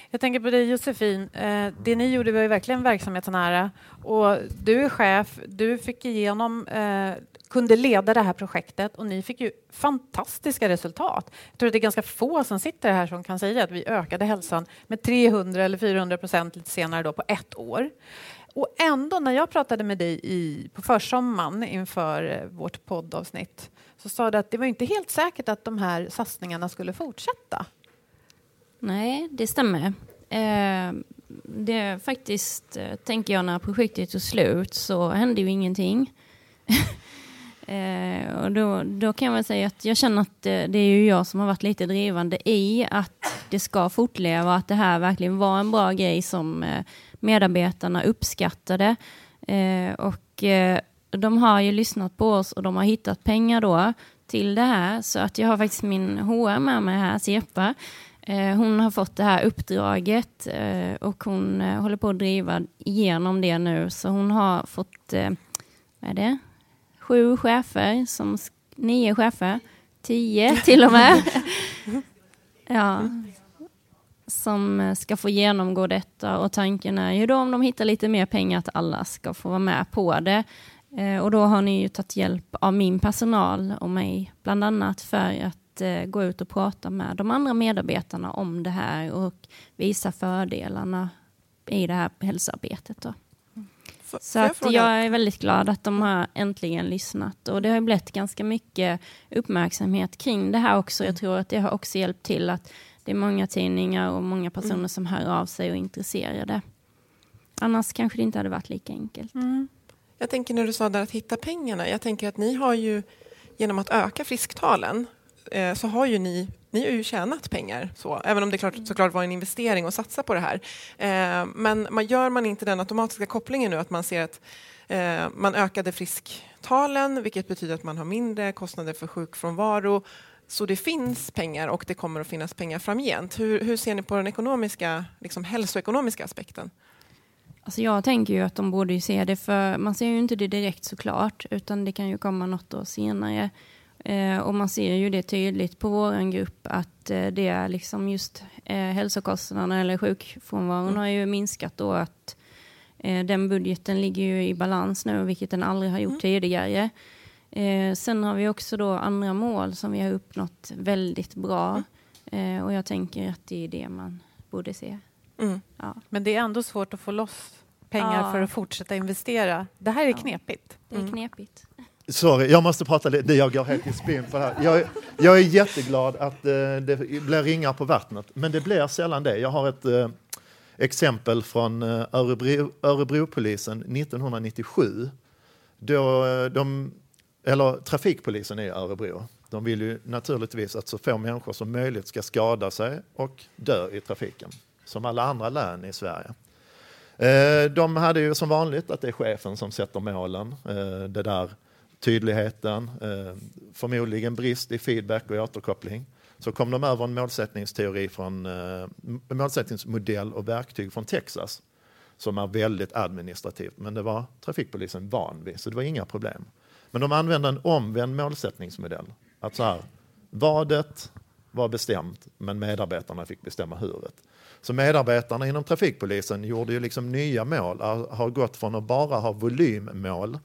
Jag tänker på dig Josefin. Eh, det ni gjorde var ju verkligen verksamhetsnära. Och du är chef, du fick igenom, eh, kunde leda det här projektet och ni fick ju fantastiska resultat. Jag tror att det är ganska få som sitter här som kan säga att vi ökade hälsan med 300 eller 400 procent lite senare då på ett år. Och ändå, när jag pratade med dig i, på försommaren inför eh, vårt poddavsnitt så sa du att det var inte helt säkert att de här satsningarna skulle fortsätta. Nej, det stämmer. Eh, det faktiskt, eh, tänker jag, när projektet tog slut så hände ju ingenting. eh, och då, då kan jag väl säga att jag känner att det, det, är ju jag som har varit lite drivande i att det ska fortleva, att det här verkligen var en bra grej som eh, medarbetarna uppskattade. Eh, och eh, de har ju lyssnat på oss och de har hittat pengar då till det här. Så att jag har faktiskt min HR med mig här, Sepa. Eh, hon har fått det här uppdraget eh, och hon eh, håller på att driva igenom det nu. Så hon har fått, vad är det, sju chefer, som, nio chefer, tio till och med. ja, som ska få genomgå detta och tanken är ju då om de hittar lite mer pengar att alla ska få vara med på det. Och då har ni ju tagit hjälp av min personal och mig bland annat för att eh, gå ut och prata med de andra medarbetarna om det här och visa fördelarna i det här hälsoarbetet. Då. Så att jag, jag är väldigt glad att de har äntligen lyssnat och det har blivit ganska mycket uppmärksamhet kring det här också. Jag tror att det har också hjälpt till att det är många tidningar och många personer mm. som hör av sig och är intresserade. Annars kanske det inte hade varit lika enkelt. Mm. Jag tänker när du sa där att hitta pengarna. Jag tänker att ni har ju genom att öka frisktalen eh, så har ju ni ni har ju tjänat pengar, så, även om det klart, såklart var en investering att satsa på det här. Eh, men man, gör man inte den automatiska kopplingen nu att man ser att eh, man ökade frisktalen, vilket betyder att man har mindre kostnader för sjukfrånvaro. Så det finns pengar och det kommer att finnas pengar framgent. Hur, hur ser ni på den ekonomiska, liksom hälsoekonomiska aspekten? Alltså jag tänker ju att de borde ju se det, för man ser ju inte det direkt såklart, utan det kan ju komma något år senare. Eh, och man ser ju det tydligt på vår grupp att eh, det är liksom just eh, hälsokostnaderna eller sjukfrånvaron mm. har ju minskat då att eh, den budgeten ligger ju i balans nu, vilket den aldrig har gjort mm. tidigare. Eh, sen har vi också då andra mål som vi har uppnått väldigt bra. Mm. Eh, och jag tänker att det är det man borde se. Mm. Ja. Men det är ändå svårt att få loss pengar ja. för att fortsätta investera. Det här är ja. knepigt. Det är mm. knepigt. Sorry, jag måste prata lite. Jag går helt i spinn på det här. Jag, jag är jätteglad att eh, det blir ringar på vattnet, men det blir sällan det. Jag har ett eh, exempel från eh, Örebro, Örebropolisen 1997. Då eh, de, eller trafikpolisen i Örebro. De vill ju naturligtvis att så få människor som möjligt ska skada sig och dö i trafiken, som alla andra län i Sverige. Eh, de hade ju som vanligt att det är chefen som sätter målen. Eh, det där tydligheten, eh, förmodligen brist i feedback och återkoppling. Så kom de över en målsättningsteori från målsättningsmodell och verktyg från Texas som är väldigt administrativt, men det var trafikpolisen van vid, så det var inga problem. Men de använde en omvänd målsättningsmodell. Att så här, vadet var bestämt, men medarbetarna fick bestämma huret. Så medarbetarna inom trafikpolisen gjorde ju liksom nya mål, har gått från att bara ha volymmål,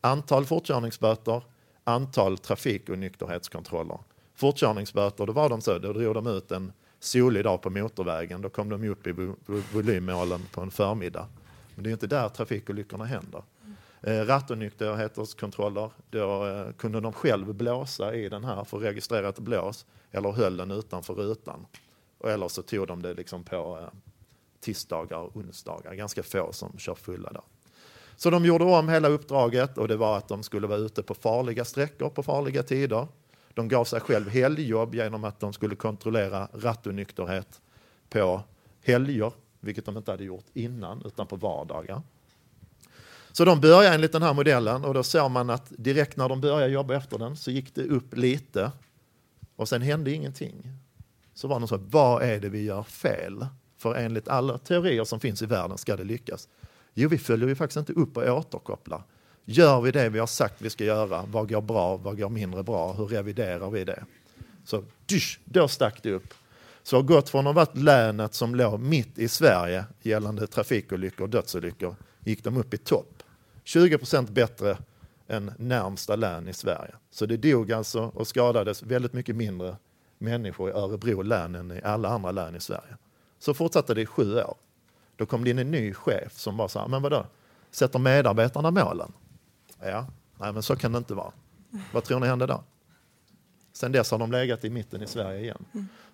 antal fortkörningsböter, antal trafik och nykterhetskontroller. Fortkörningsböter, då var de så, då drog de ut en solig dag på motorvägen, då kom de upp i volymmålen på en förmiddag. Men det är inte där trafikolyckorna händer. Eh, rattonykterhetskontroller, då eh, kunde de själv blåsa i den här för att registrera ett blås eller höll den utanför rutan. Eller så tog de det liksom på eh, tisdagar och onsdagar, ganska få som kör fulla där. Så de gjorde om hela uppdraget och det var att de skulle vara ute på farliga sträckor på farliga tider. De gav sig själv helgjobb genom att de skulle kontrollera rattonykterhet på helger, vilket de inte hade gjort innan, utan på vardagar. Så de började enligt den här modellen och då såg man att direkt när de började jobba efter den så gick det upp lite och sen hände ingenting. Så var det så, vad är det vi gör fel? För enligt alla teorier som finns i världen ska det lyckas. Jo, vi följer ju faktiskt inte upp och återkopplar. Gör vi det vi har sagt vi ska göra? Vad går bra? Vad går mindre bra? Hur reviderar vi det? Så dysch, då stack det upp. Så har gått från att ha varit länet som låg mitt i Sverige gällande trafikolyckor och dödsolyckor, gick de upp i topp. 20 procent bättre än närmsta län i Sverige. Så det dog alltså och skadades väldigt mycket mindre människor i Örebro län än i alla andra län i Sverige. Så fortsatte det i sju år. Då kom det in en ny chef som så här, men vadå, sätter medarbetarna målen? Ja, nej men så kan det inte vara. Vad tror ni hände då? Sen dess har de legat i mitten i Sverige igen.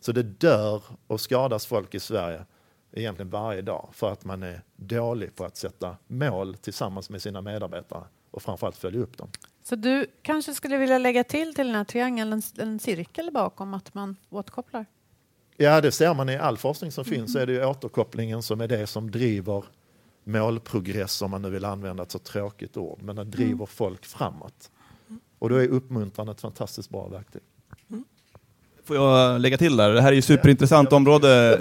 Så det dör och skadas folk i Sverige egentligen varje dag för att man är dålig på att sätta mål tillsammans med sina medarbetare och framförallt följa upp dem. Så du kanske skulle vilja lägga till till den här triangeln en, en cirkel bakom att man återkopplar? Ja, det ser man i all forskning som finns, så är det ju återkopplingen som är det som driver målprogress, om man nu vill använda ett så tråkigt ord, men den driver folk framåt. Och då är uppmuntran ett fantastiskt bra verktyg. Får jag lägga till där? Det här är ju superintressant område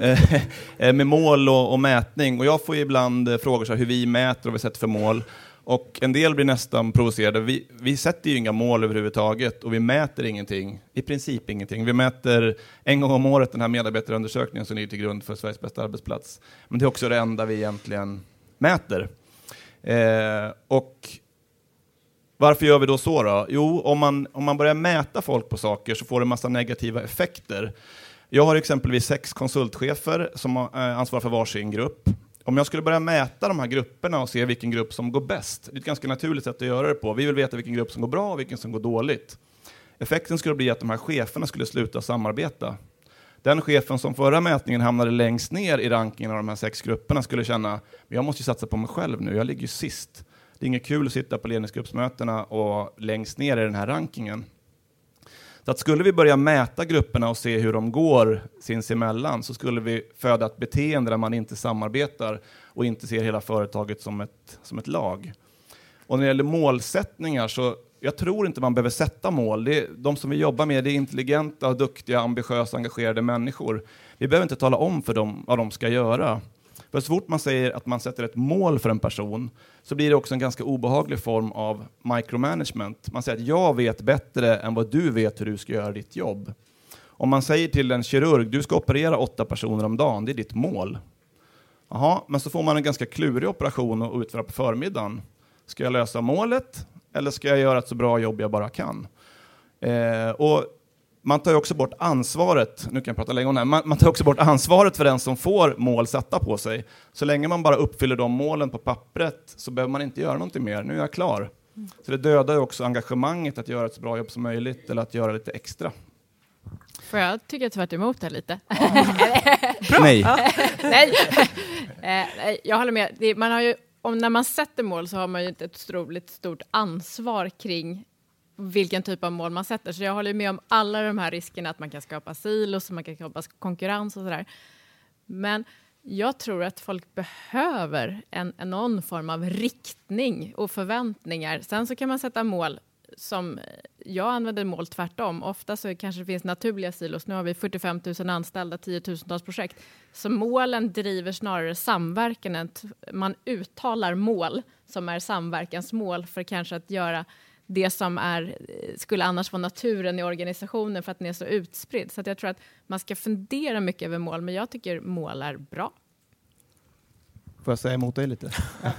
eh, med mål och, och mätning. Och jag får ju ibland eh, frågor så här, hur vi mäter och vad vi sätter för mål. Och en del blir nästan provocerade. Vi, vi sätter ju inga mål överhuvudtaget och vi mäter ingenting. I princip ingenting. Vi mäter en gång om året den här medarbetarundersökningen som ligger till grund för Sveriges bästa arbetsplats. Men det är också det enda vi egentligen mäter. Eh, och varför gör vi då så? Då? Jo, om man, om man börjar mäta folk på saker så får det en massa negativa effekter. Jag har exempelvis sex konsultchefer som eh, ansvarar för varsin grupp. Om jag skulle börja mäta de här grupperna och se vilken grupp som går bäst, det är ett ganska naturligt sätt att göra det på. Vi vill veta vilken grupp som går bra och vilken som går dåligt. Effekten skulle bli att de här cheferna skulle sluta samarbeta. Den chefen som förra mätningen hamnade längst ner i rankingen av de här sex grupperna skulle känna, jag måste ju satsa på mig själv nu, jag ligger ju sist. Det är inget kul att sitta på ledningsgruppsmötena och längst ner i den här rankingen. Så att skulle vi börja mäta grupperna och se hur de går sinsemellan så skulle vi föda ett beteende där man inte samarbetar och inte ser hela företaget som ett, som ett lag. Och när det gäller målsättningar så jag tror inte man behöver sätta mål. Det är, de som vi jobbar med det är intelligenta, duktiga, ambitiösa, engagerade människor. Vi behöver inte tala om för dem vad de ska göra. För så fort man säger att man sätter ett mål för en person så blir det också en ganska obehaglig form av micromanagement. Man säger att jag vet bättre än vad du vet hur du ska göra ditt jobb. Om man säger till en kirurg, du ska operera åtta personer om dagen, det är ditt mål. Jaha, men så får man en ganska klurig operation att utföra på förmiddagen. Ska jag lösa målet eller ska jag göra ett så bra jobb jag bara kan? Eh, och man tar ju också bort ansvaret, nu kan jag prata länge om det här, man, man tar också bort ansvaret för den som får mål satta på sig. Så länge man bara uppfyller de målen på pappret så behöver man inte göra någonting mer, nu är jag klar. Så det dödar ju också engagemanget att göra ett så bra jobb som möjligt eller att göra lite extra. Får jag tycka tvärt emot här lite? Nej. nej. Eh, nej, jag håller med. Man har ju, om när man sätter mål så har man ju ett otroligt stort ansvar kring vilken typ av mål man sätter. Så jag håller med om alla de här riskerna att man kan skapa silos, och man kan skapa konkurrens och sådär. Men Jag tror att folk behöver en, en någon form av riktning och förväntningar. Sen så kan man sätta mål som eh, jag använder mål tvärtom. Ofta så kanske det finns naturliga silos. Nu har vi 45 000 anställda, tiotusentals projekt. Så målen driver snarare samverkan än man uttalar mål som är samverkansmål för kanske att göra det som är, skulle annars vara naturen i organisationen för att den är så utspridd. Så jag tror att man ska fundera mycket över mål, men jag tycker mål är bra. Får jag säga emot dig lite?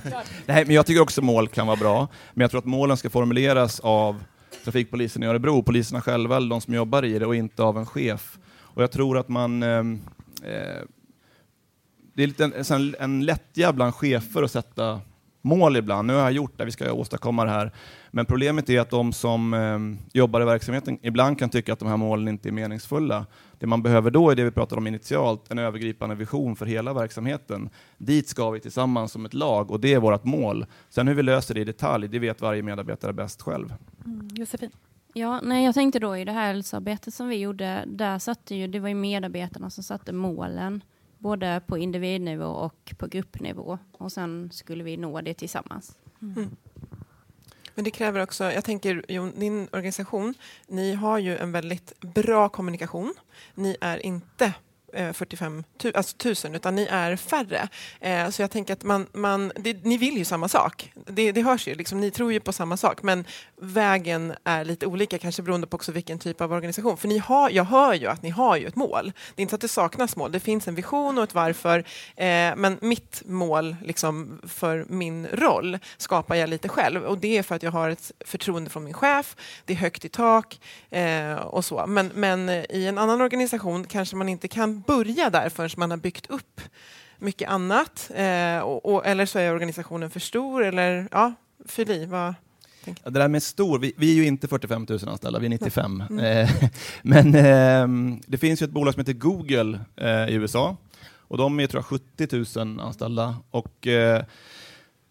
Nej, men jag tycker också mål kan vara bra, men jag tror att målen ska formuleras av trafikpolisen i Örebro, poliserna själva eller de som jobbar i det och inte av en chef. Och jag tror att man ehm, eh, det är lite en, en lättja bland chefer att sätta mål ibland. Nu har jag gjort det, vi ska åstadkomma det här. Men problemet är att de som eh, jobbar i verksamheten ibland kan tycka att de här målen inte är meningsfulla. Det man behöver då är det vi pratade om initialt, en övergripande vision för hela verksamheten. Dit ska vi tillsammans som ett lag och det är vårt mål. Sen hur vi löser det i detalj, det vet varje medarbetare bäst själv. Mm, Josefin? Ja, nej, jag tänkte då i det här hälsoarbetet som vi gjorde, där satte ju, det var ju medarbetarna som satte målen både på individnivå och på gruppnivå. Och sen skulle vi nå det tillsammans. Mm. Men det kräver också, jag tänker Jon, din organisation, ni har ju en väldigt bra kommunikation. Ni är inte Eh, 45 000, alltså tusen, utan ni är färre. Eh, så jag tänker att man, man, det, ni vill ju samma sak. Det, det hörs ju, liksom, ni tror ju på samma sak, men vägen är lite olika, kanske beroende på också vilken typ av organisation. För ni har, jag hör ju att ni har ju ett mål. Det är inte så att det saknas mål, det finns en vision och ett varför. Eh, men mitt mål liksom, för min roll skapar jag lite själv och det är för att jag har ett förtroende från min chef, det är högt i tak eh, och så. Men, men i en annan organisation kanske man inte kan börja där förrän man har byggt upp mycket annat. Eh, och, och, eller så är organisationen för stor. Eller, ja, fyll i. Vad, det där med stor, vi, vi, är ju inte 45 000 anställda, vi är 95. Mm. Eh, men eh, det finns ju ett bolag som heter Google eh, i USA och de är tror jag 70 000 anställda. Och, eh,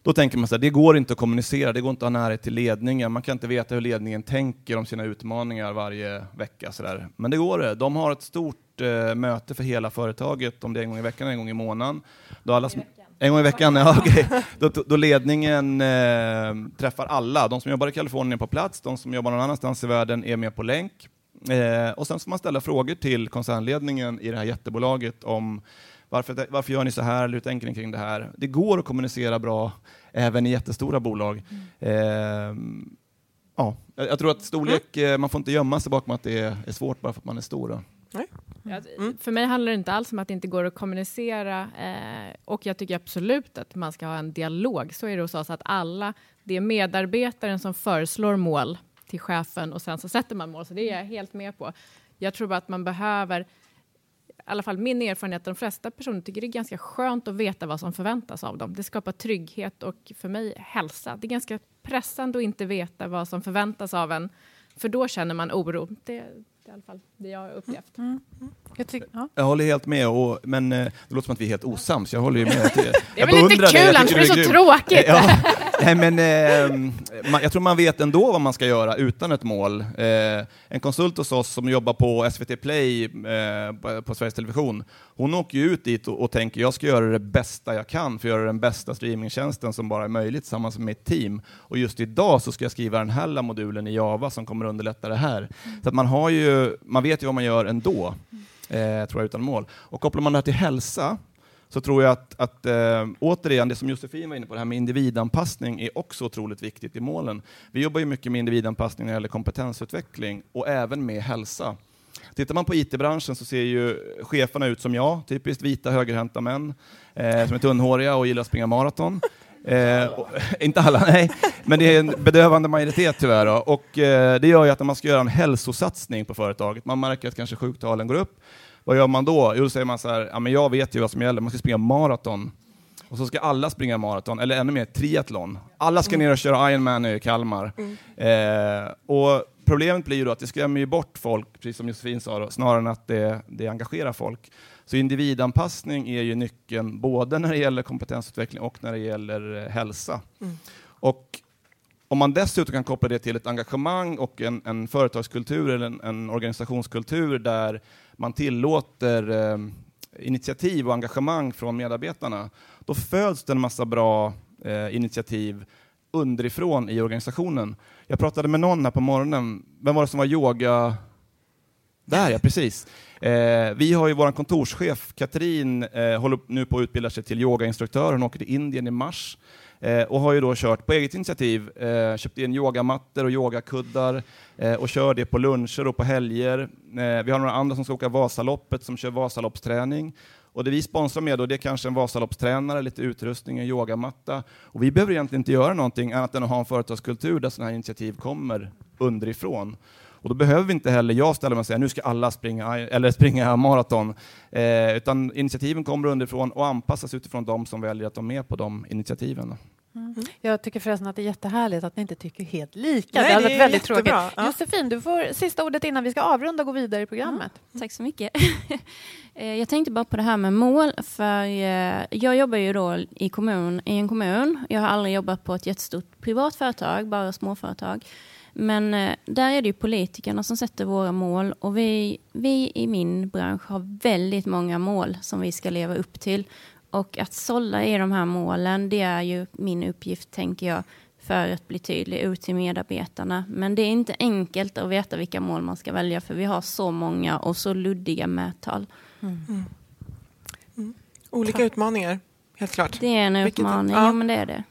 då tänker man så här, det går inte att kommunicera, det går inte att ha närhet till ledningen, man kan inte veta hur ledningen tänker om sina utmaningar varje vecka. Så där. Men det går det. De har ett stort eh, möte för hela företaget, om det är en gång i veckan eller en gång i månaden. Då alla en gång i veckan, ja, okay. då, då ledningen eh, träffar alla. De som jobbar i Kalifornien är på plats, de som jobbar någon annanstans i världen är med på länk. Eh, och sen får man ställa frågor till koncernledningen i det här jättebolaget om varför, varför gör ni så här, eller hur tänker ni kring det här? Det går att kommunicera bra även i jättestora bolag. Mm. Eh, ja, jag tror att storlek, mm. man får inte gömma sig bakom att det är svårt bara för att man är stor. Nej. Mm. För mig handlar det inte alls om att det inte går att kommunicera eh, och jag tycker absolut att man ska ha en dialog. Så är det hos oss att alla, det är medarbetaren som föreslår mål till chefen och sen så sätter man mål, så det är jag helt med på. Jag tror bara att man behöver, alla fall min erfarenhet, de flesta personer tycker det är ganska skönt att veta vad som förväntas av dem. Det skapar trygghet och för mig hälsa. Det är ganska pressande att inte veta vad som förväntas av en, för då känner man oro. Det, i alla fall det jag har upplevt. Mm. Mm. Jag, tyck, ja. jag håller helt med, och, men eh, det låter som att vi är helt osams. Jag håller ju med. det är väl lite kul, annars blir det så tråkigt. Ja. Nej, men, eh, man, jag tror man vet ändå vad man ska göra utan ett mål. Eh, en konsult hos oss som jobbar på SVT Play eh, på, på, Sveriges Television, hon åker ju ut dit och, och, tänker jag ska göra det bästa jag kan för att göra den bästa streamingtjänsten som bara är möjligt tillsammans med mitt team. Och just idag så ska jag skriva den här modulen i Java som kommer underlätta det här. Mm. Så att man, har ju, man vet ju vad man gör ändå, eh, tror jag, utan mål. Och kopplar man det här till hälsa, så tror jag att, att äh, återigen, det som Josefin var inne på, det här med individanpassning är också otroligt viktigt i målen. Vi jobbar ju mycket med individanpassning när det gäller kompetensutveckling och även med hälsa. Tittar man på IT-branschen så ser ju cheferna ut som jag, typiskt vita högerhänta män eh, som är tunnhåriga och gillar att springa maraton. Eh, och, inte alla, nej, men det är en bedövande majoritet tyvärr. Då. Och, eh, det gör ju att när man ska göra en hälsosatsning på företaget, man märker att kanske sjuktalen går upp, vad gör man då? Jo, då säger man så här, ja, men jag vet ju vad som gäller, man ska springa maraton. Och så ska alla springa maraton, eller ännu mer triathlon. Alla ska ner och köra Ironman i Kalmar. Mm. Eh, och problemet blir ju då att det skrämmer ju bort folk, precis som Josefin sa, då, snarare än att det, det engagerar folk. Så individanpassning är ju nyckeln, både när det gäller kompetensutveckling och när det gäller eh, hälsa. Mm. Och om man dessutom kan koppla det till ett engagemang och en, en företagskultur eller en, en, organisationskultur där man tillåter eh, initiativ och engagemang från medarbetarna, då föds det en massa bra eh, initiativ underifrån i organisationen. Jag pratade med någon här på morgonen, vem var det som var yoga... Där ja, precis. Eh, vi har ju vår kontorschef Katrin, eh, håller nu på att utbilda sig till yogainstruktör, hon åker till Indien i mars. Eh, och har ju då kört på eget initiativ, eh, köpt in yogamattor och yogakuddar eh, och kör det på luncher och på helger. Eh, vi har några andra som ska åka Vasaloppet som kör Vasaloppsträning. Och det vi sponsrar med då, det är kanske en Vasaloppstränare, lite utrustning, en yogamatta. Och vi behöver egentligen inte göra någonting annat än att ha en företagskultur där sådana här initiativ kommer underifrån. Och då behöver vi inte heller jag ställa mig och säga nu ska alla springa, eller springa maraton. Eh, utan initiativen kommer underifrån och anpassas utifrån de som väljer att de är med på de initiativen. Mm. Jag tycker förresten att det är jättehärligt att ni inte tycker helt lika. Nej, det hade det varit är väldigt jättebra. tråkigt. Ja. Josefin, du får sista ordet innan vi ska avrunda och gå vidare i programmet. Tack så mycket. Eh, jag tänkte bara på det här med mål, för eh, jag jobbar ju då i, kommun, i en kommun. Jag har aldrig jobbat på ett jättestort privat företag, bara småföretag. Men eh, där är det ju politikerna som sätter våra mål och vi, vi i min bransch har väldigt många mål som vi ska leva upp till. Och att sålla i de här målen, det är ju min uppgift, tänker jag, för att bli tydlig ut till medarbetarna. Men det är inte enkelt att veta vilka mål man ska välja, för vi har så många och så luddiga mättal. Olika utmaningar, helt klart. Det är en Vilket- utmaning, ja. ja. men det är det.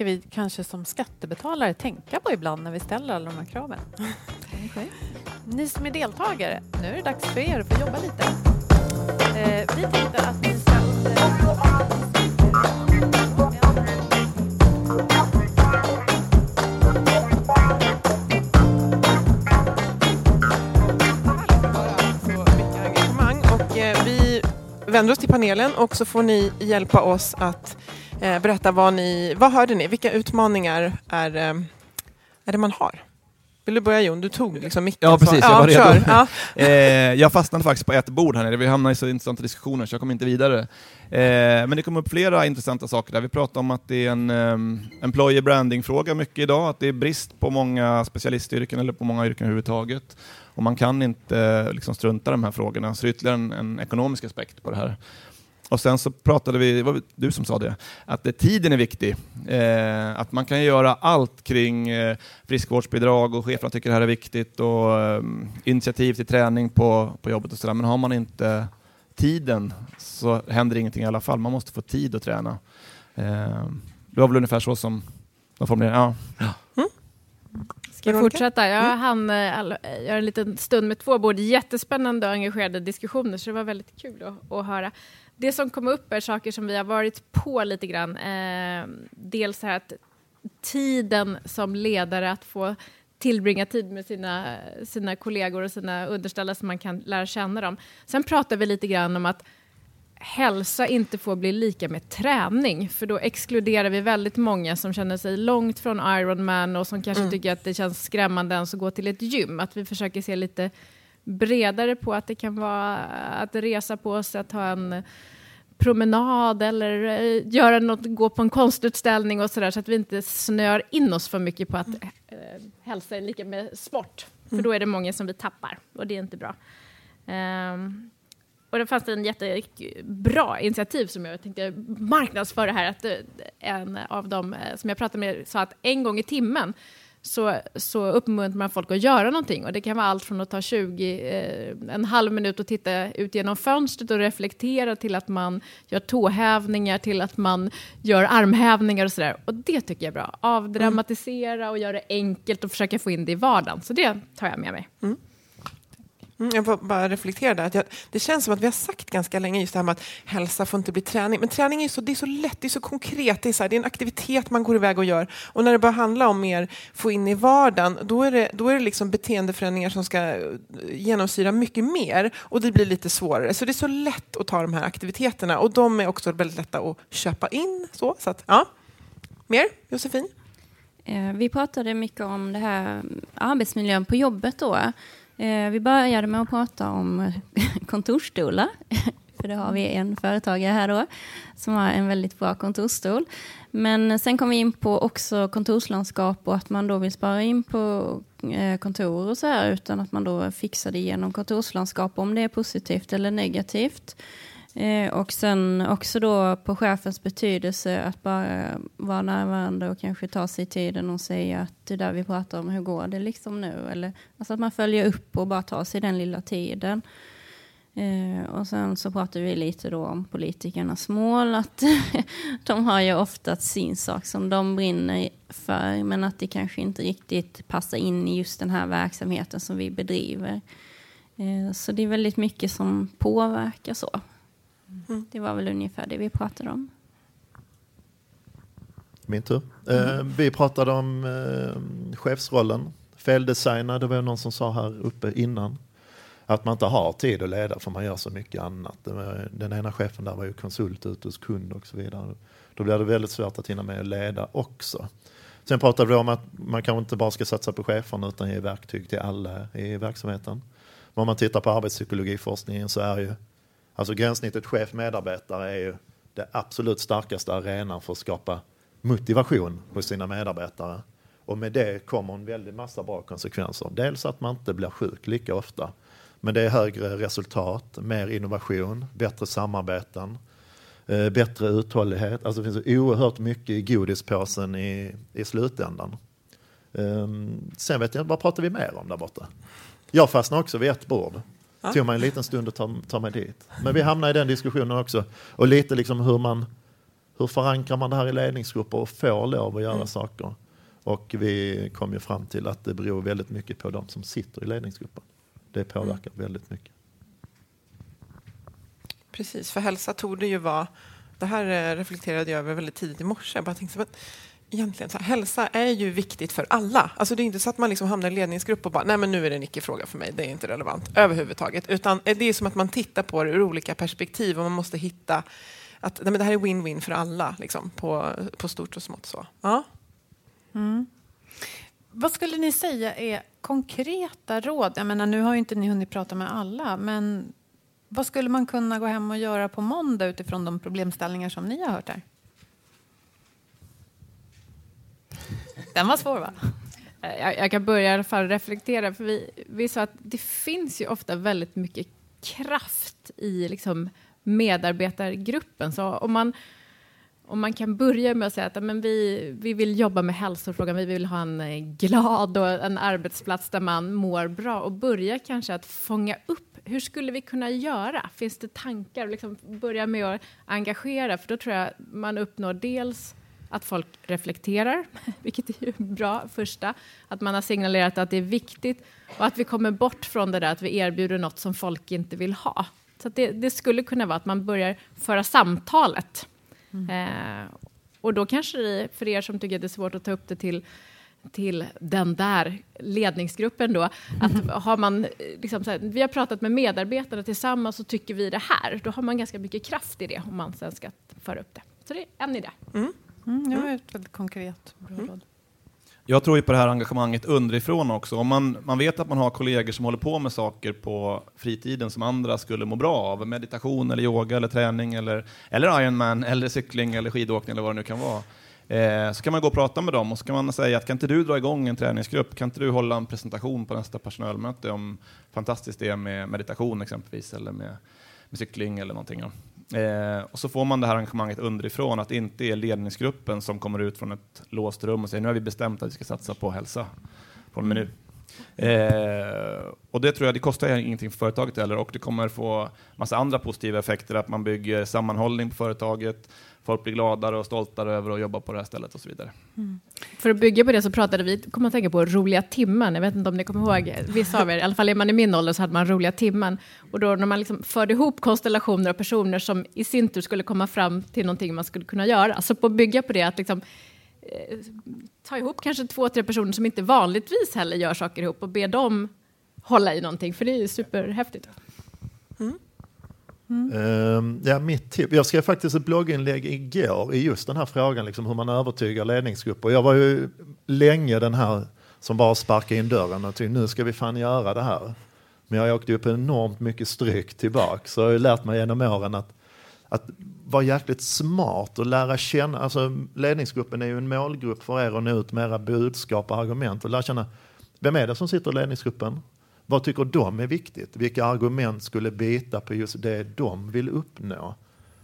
Ska vi kanske som skattebetalare tänka på ibland när vi ställer alla de här kraven. Ni som är deltagare, nu är det dags för er att få jobba lite. Eh, vi tänkte att ni ska eh, vi vänder oss till panelen och så får ni hjälpa oss att eh, berätta vad ni, vad hörde ni? Vilka utmaningar är, eh, är det man har? Vill du börja Jon? Du tog liksom micken. Ja, så- precis, jag var redo. kör. Ja. Eh, jag fastnade faktiskt på ett bord här nere, vi hamnade i så intressanta diskussioner så jag kom inte vidare. Eh, men det kom upp flera intressanta saker där. Vi pratade om att det är en um, employer branding-fråga mycket idag, att det är brist på många specialistyrken eller på många yrken överhuvudtaget. Och man kan inte eh, liksom strunta i de här frågorna, så det är ytterligare en, en ekonomisk aspekt på det här. Och sen så pratade vi, det var du som sa det, att det, tiden är viktig. Eh, att man kan göra allt kring eh, friskvårdsbidrag och cheferna tycker det här är viktigt och eh, initiativ till träning på, på jobbet och sådär. Men har man inte tiden så händer ingenting i alla fall. Man måste få tid att träna. Eh, det var väl ungefär så som de formulerade ja. Ska jag fortsätta? Jag hann eh, all, eh, göra en liten stund med två bord. Jättespännande och engagerade diskussioner, så det var väldigt kul att, att höra. Det som kom upp är saker som vi har varit på lite grann. Eh, dels här att tiden som ledare att få tillbringa tid med sina, sina kollegor och sina underställda så man kan lära känna dem. Sen pratar vi lite grann om att hälsa inte får bli lika med träning, för då exkluderar vi väldigt många som känner sig långt från Ironman och som kanske tycker att det känns skrämmande ens att gå till ett gym. Att vi försöker se lite bredare på att det kan vara att resa på sig, att ta en promenad eller eh, göra något, gå på en konstutställning och sådär, så att vi inte snör in oss för mycket på att eh, hälsa är lika med sport. För då är det många som vi tappar och det är inte bra. Ehm, och det fanns en jättebra initiativ som jag tänkte marknadsföra här. Att eh, en av dem eh, som jag pratade med sa att en gång i timmen så, så uppmuntrar man folk att göra någonting. Och det kan vara allt från att ta 20, eh, en halv minut och titta ut genom fönstret och reflektera till att man gör tåhävningar, till att man gör armhävningar och sådär. Och det tycker jag är bra. Avdramatisera och göra det enkelt och försöka få in det i vardagen. Så det tar jag med mig. Mm, Mm, jag får bara reflektera där. Att jag, det känns som att vi har sagt ganska länge just det här med att hälsa får inte bli träning. Men träning är så, det är så lätt, det är så konkret. Det är, så här, det är en aktivitet man går iväg och gör. Och när det börjar handla om mer få in i vardagen, då är det, då är det liksom beteendeförändringar som ska eh, genomsyra mycket mer. Och det blir lite svårare. Så det är så lätt att ta de här aktiviteterna. Och de är också väldigt lätta att köpa in. Så, så att, ja. Mer, Josefin? Eh, vi pratade mycket om det här mm, arbetsmiljön på jobbet då. Eh, vi började med att prata om kontorsstolar. för det har vi en företagare här då, som har en väldigt bra kontorsstol. Men sen kom vi in på också kontorslandskap och att man då vill spara in på eh, kontor och så här, utan att man då fixar det genom kontorslandskap, om det är positivt eller negativt. Eh, och sen också då på chefens betydelse att bara vara närvarande och kanske ta sig tiden och säga att det där vi pratar om, hur går det liksom nu? Eller alltså att man följer upp och bara tar sig den lilla tiden. Eh, och sen så pratar vi lite då om politikernas mål, att de har ju ofta sin sak som de brinner för, men att det kanske inte riktigt passar in i just den här verksamheten som vi bedriver. Eh, så det är väldigt mycket som påverkar så. Mm. Det var väl ungefär det vi pratade om. Min tur. Mm. Eh, vi pratade om eh, chefsrollen, feldesigna, det var någon som sa här uppe innan. Att man inte har tid att leda för man gör så mycket annat. Den ena chefen där var ju konsult ute hos kund och så vidare. Då blir det väldigt svårt att hinna med att leda också. Sen pratade vi om att man kanske inte bara ska satsa på cheferna utan ge verktyg till alla i verksamheten. Men om man tittar på arbetspsykologiforskningen så är ju Alltså gränssnittet chef-medarbetare är ju det absolut starkaste arenan för att skapa motivation hos sina medarbetare. Och med det kommer en väldig massa bra konsekvenser. Dels att man inte blir sjuk lika ofta, men det är högre resultat, mer innovation, bättre samarbeten, eh, bättre uthållighet. Alltså det finns oerhört mycket i godispåsen i, i slutändan. Ehm, sen vet jag vad pratar vi mer om där borta? Jag fastnade också vid ett bord det tog mig en liten stund att ta, ta mig dit. Men vi hamnar i den diskussionen också. Och lite liksom hur man hur förankrar man det här i ledningsgrupper och får lov att göra mm. saker. Och vi kom ju fram till att det beror väldigt mycket på de som sitter i ledningsgruppen. Det påverkar mm. väldigt mycket. Precis, för hälsa tog det ju vara, det här eh, reflekterade jag över väldigt tidigt i morse. Jag bara tänkte egentligen, så här, hälsa är ju viktigt för alla. Alltså det är inte så att man liksom hamnar i ledningsgrupp och bara, nej men nu är det en icke-fråga för mig, det är inte relevant överhuvudtaget. Utan eh, det är som att man tittar på det ur olika perspektiv och man måste hitta att nej, men det här är win-win för alla, liksom, på, på stort och smått. Så. Ja. Mm. Vad skulle ni säga är konkreta råd? Jag menar, nu har ju inte ni hunnit prata med alla, men vad skulle man kunna gå hem och göra på måndag utifrån de problemställningar som ni har hört här? Den var svår va? Eh, jag, jag, kan börja i alla fall reflektera, för vi, vi sa att det finns ju ofta väldigt mycket kraft i liksom medarbetargruppen. Så om man, om man kan börja med att säga att men vi, vi vill jobba med hälsofrågan, vi vill ha en eh, glad och en arbetsplats där man mår bra och börja kanske att fånga upp hur skulle vi kunna göra? Finns det tankar? Liksom börja med att engagera, för då tror jag man uppnår dels att folk reflekterar, vilket är ju bra första. Att man har signalerat att det är viktigt och att vi kommer bort från det där att vi erbjuder något som folk inte vill ha. Så det, det, skulle kunna vara att man börjar föra samtalet. Mm. Eh, och då kanske det, för er som tycker att det är svårt att ta upp det till till den där ledningsgruppen då. Att mm. har man, liksom här, vi har pratat med medarbetarna tillsammans och tycker vi det här, då har man ganska mycket kraft i det om man sen ska föra upp det. Så det är en idé. Mm. Mm, det var ett väldigt konkret bra mm. råd. Jag tror ju på det här engagemanget underifrån också. Om man, man vet att man har kollegor som håller på med saker på fritiden som andra skulle må bra av, meditation eller yoga eller träning eller, eller Ironman eller cykling eller skidåkning eller vad det nu kan vara. Eh, så kan man gå och prata med dem och så kan man säga att kan inte du dra igång en träningsgrupp? Kan inte du hålla en presentation på nästa personalmöte om fantastiskt det är med meditation exempelvis eller med, med cykling eller någonting. Ja. Eh, och så får man det här engagemanget underifrån, att det inte är ledningsgruppen som kommer ut från ett låst rum och säger nu har vi bestämt att vi ska satsa på hälsa från och med nu. Eh, och det tror jag, det kostar ingenting för företaget heller och det kommer få massa andra positiva effekter, att man bygger sammanhållning på företaget, folk blir gladare och stoltare över att jobba på det här stället och så vidare. Mm. För att bygga på det så pratade vi, kommer att tänka på roliga timmen. Jag vet inte om ni kommer ihåg, vissa av er, i alla fall är man i min ålder så hade man roliga timmen. Och då när man liksom förde ihop konstellationer av personer som i sin tur skulle komma fram till någonting man skulle kunna göra. Så på att bygga på det, att liksom, eh, ta ihop kanske två, tre personer som inte vanligtvis heller gör saker ihop och be dem hålla i någonting, för det är ju superhäftigt. Mm. Mm. Ja, mitt tip. Jag skrev faktiskt ett blogginlägg igår i just den här frågan, liksom hur man övertygar ledningsgrupper. Jag var ju länge den här som bara sparkade in dörren och tyckte nu ska vi fan göra det här. Men jag åkte upp enormt mycket stryk tillbaka. Så jag har lärt mig genom åren att, att vara jäkligt smart och lära känna. Alltså, ledningsgruppen är ju en målgrupp för er att nå ut med era budskap och argument och lära känna vem är det som sitter i ledningsgruppen? Vad tycker de är viktigt? Vilka argument skulle bita på just det de vill uppnå?